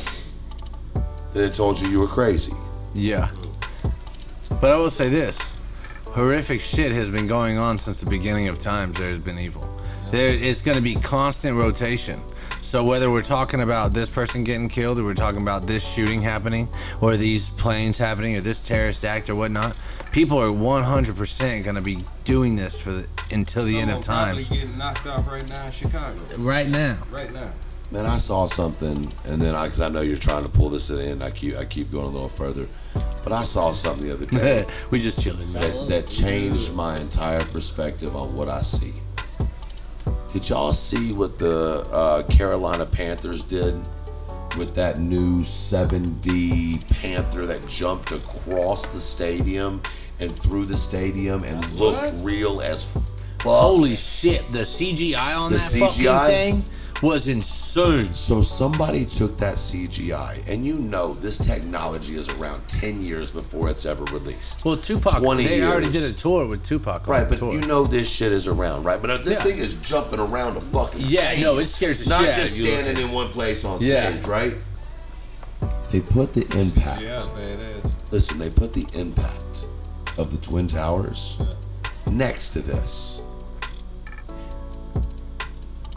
Speaker 3: they'd have told you you were crazy.
Speaker 1: Yeah. But I will say this horrific shit has been going on since the beginning of times. There has been evil. There, it's going to be constant rotation. So whether we're talking about this person getting killed, or we're talking about this shooting happening, or these planes happening, or this terrorist act, or whatnot, people are 100% going to be doing this for the, until the end of
Speaker 2: Someone
Speaker 1: times.
Speaker 2: getting knocked off right now in Chicago.
Speaker 1: Right now.
Speaker 2: Right now.
Speaker 3: Man, I saw something, and then I, because I know you're trying to pull this to the end, I keep, I keep going a little further. But I saw something the other day
Speaker 1: we just chilling,
Speaker 3: that, that changed my entire perspective on what I see. Did y'all see what the uh, Carolina Panthers did with that new 7D Panther that jumped across the stadium and through the stadium and looked
Speaker 2: What?
Speaker 3: real as fuck?
Speaker 1: Holy shit! The CGI on
Speaker 3: The
Speaker 1: that
Speaker 3: CGI?
Speaker 1: fucking thing was insane.
Speaker 3: So somebody took that CGI, and you know this technology is around 10 years before it's ever released.
Speaker 1: Well, Tupac.
Speaker 3: 20
Speaker 1: They already did a tour with Tupac. on
Speaker 3: Right,
Speaker 1: the
Speaker 3: but
Speaker 1: tour.
Speaker 3: you know this shit is around, right? But if this
Speaker 1: Yeah.
Speaker 3: thing is jumping around a fucking
Speaker 1: Yeah,
Speaker 3: stadium,
Speaker 1: no, it scares the
Speaker 3: not
Speaker 1: shit out
Speaker 3: just
Speaker 1: you.
Speaker 3: standing in one place on stage,
Speaker 1: Yeah.
Speaker 3: right? They put the impact.
Speaker 2: Yeah, badass.
Speaker 3: Listen, they put the impact of the Twin Towers next to this.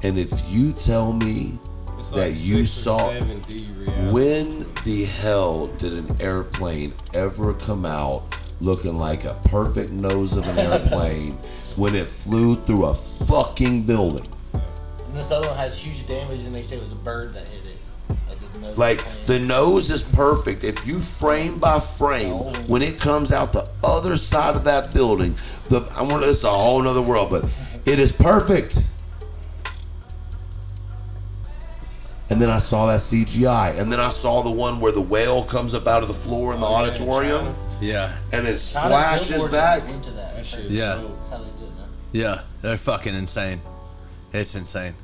Speaker 3: And if you tell me
Speaker 2: It's
Speaker 3: that you saw-
Speaker 2: seven D reality.
Speaker 3: when the hell did an airplane ever come out looking like a perfect nose of an airplane when it flew through a fucking building?
Speaker 4: And this other one has huge damage, and they say it was a bird that hit it. Like, the nose
Speaker 3: Like the nose is perfect. If you frame by frame, when it comes out the other side of that building, the I want this is a whole nother world, but it is perfect. And then I saw that CGI, and then I saw the one where the whale comes up out of the floor in the
Speaker 2: Oh, yeah,
Speaker 3: auditorium,
Speaker 2: China.
Speaker 1: yeah,
Speaker 3: and then
Speaker 4: China's
Speaker 3: splashes back.
Speaker 4: Into that.
Speaker 2: That.
Speaker 1: Yeah.
Speaker 2: dope.
Speaker 4: That's how they do it now.
Speaker 1: yeah, they're fucking insane. It's insane.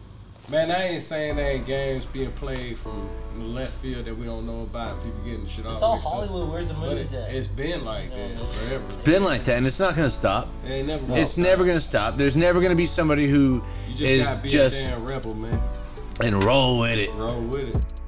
Speaker 2: Man, I ain't saying there ain't games being played from the left field that we don't know about. and People getting shit off.
Speaker 4: It's all
Speaker 2: and stuff.
Speaker 4: Hollywood. Where's the
Speaker 2: But
Speaker 4: movies
Speaker 2: it,
Speaker 4: at?
Speaker 2: it's been like
Speaker 4: You know,
Speaker 2: that forever.
Speaker 1: It's been like that, and it's not gonna stop.
Speaker 2: It ain't never.
Speaker 1: It's
Speaker 2: gonna
Speaker 1: never
Speaker 2: stop.
Speaker 1: gonna stop. There's never gonna be somebody who
Speaker 2: You just
Speaker 1: is
Speaker 2: gotta be
Speaker 1: just
Speaker 2: a damn rebel, man.
Speaker 1: And roll with it.
Speaker 2: Roll with it.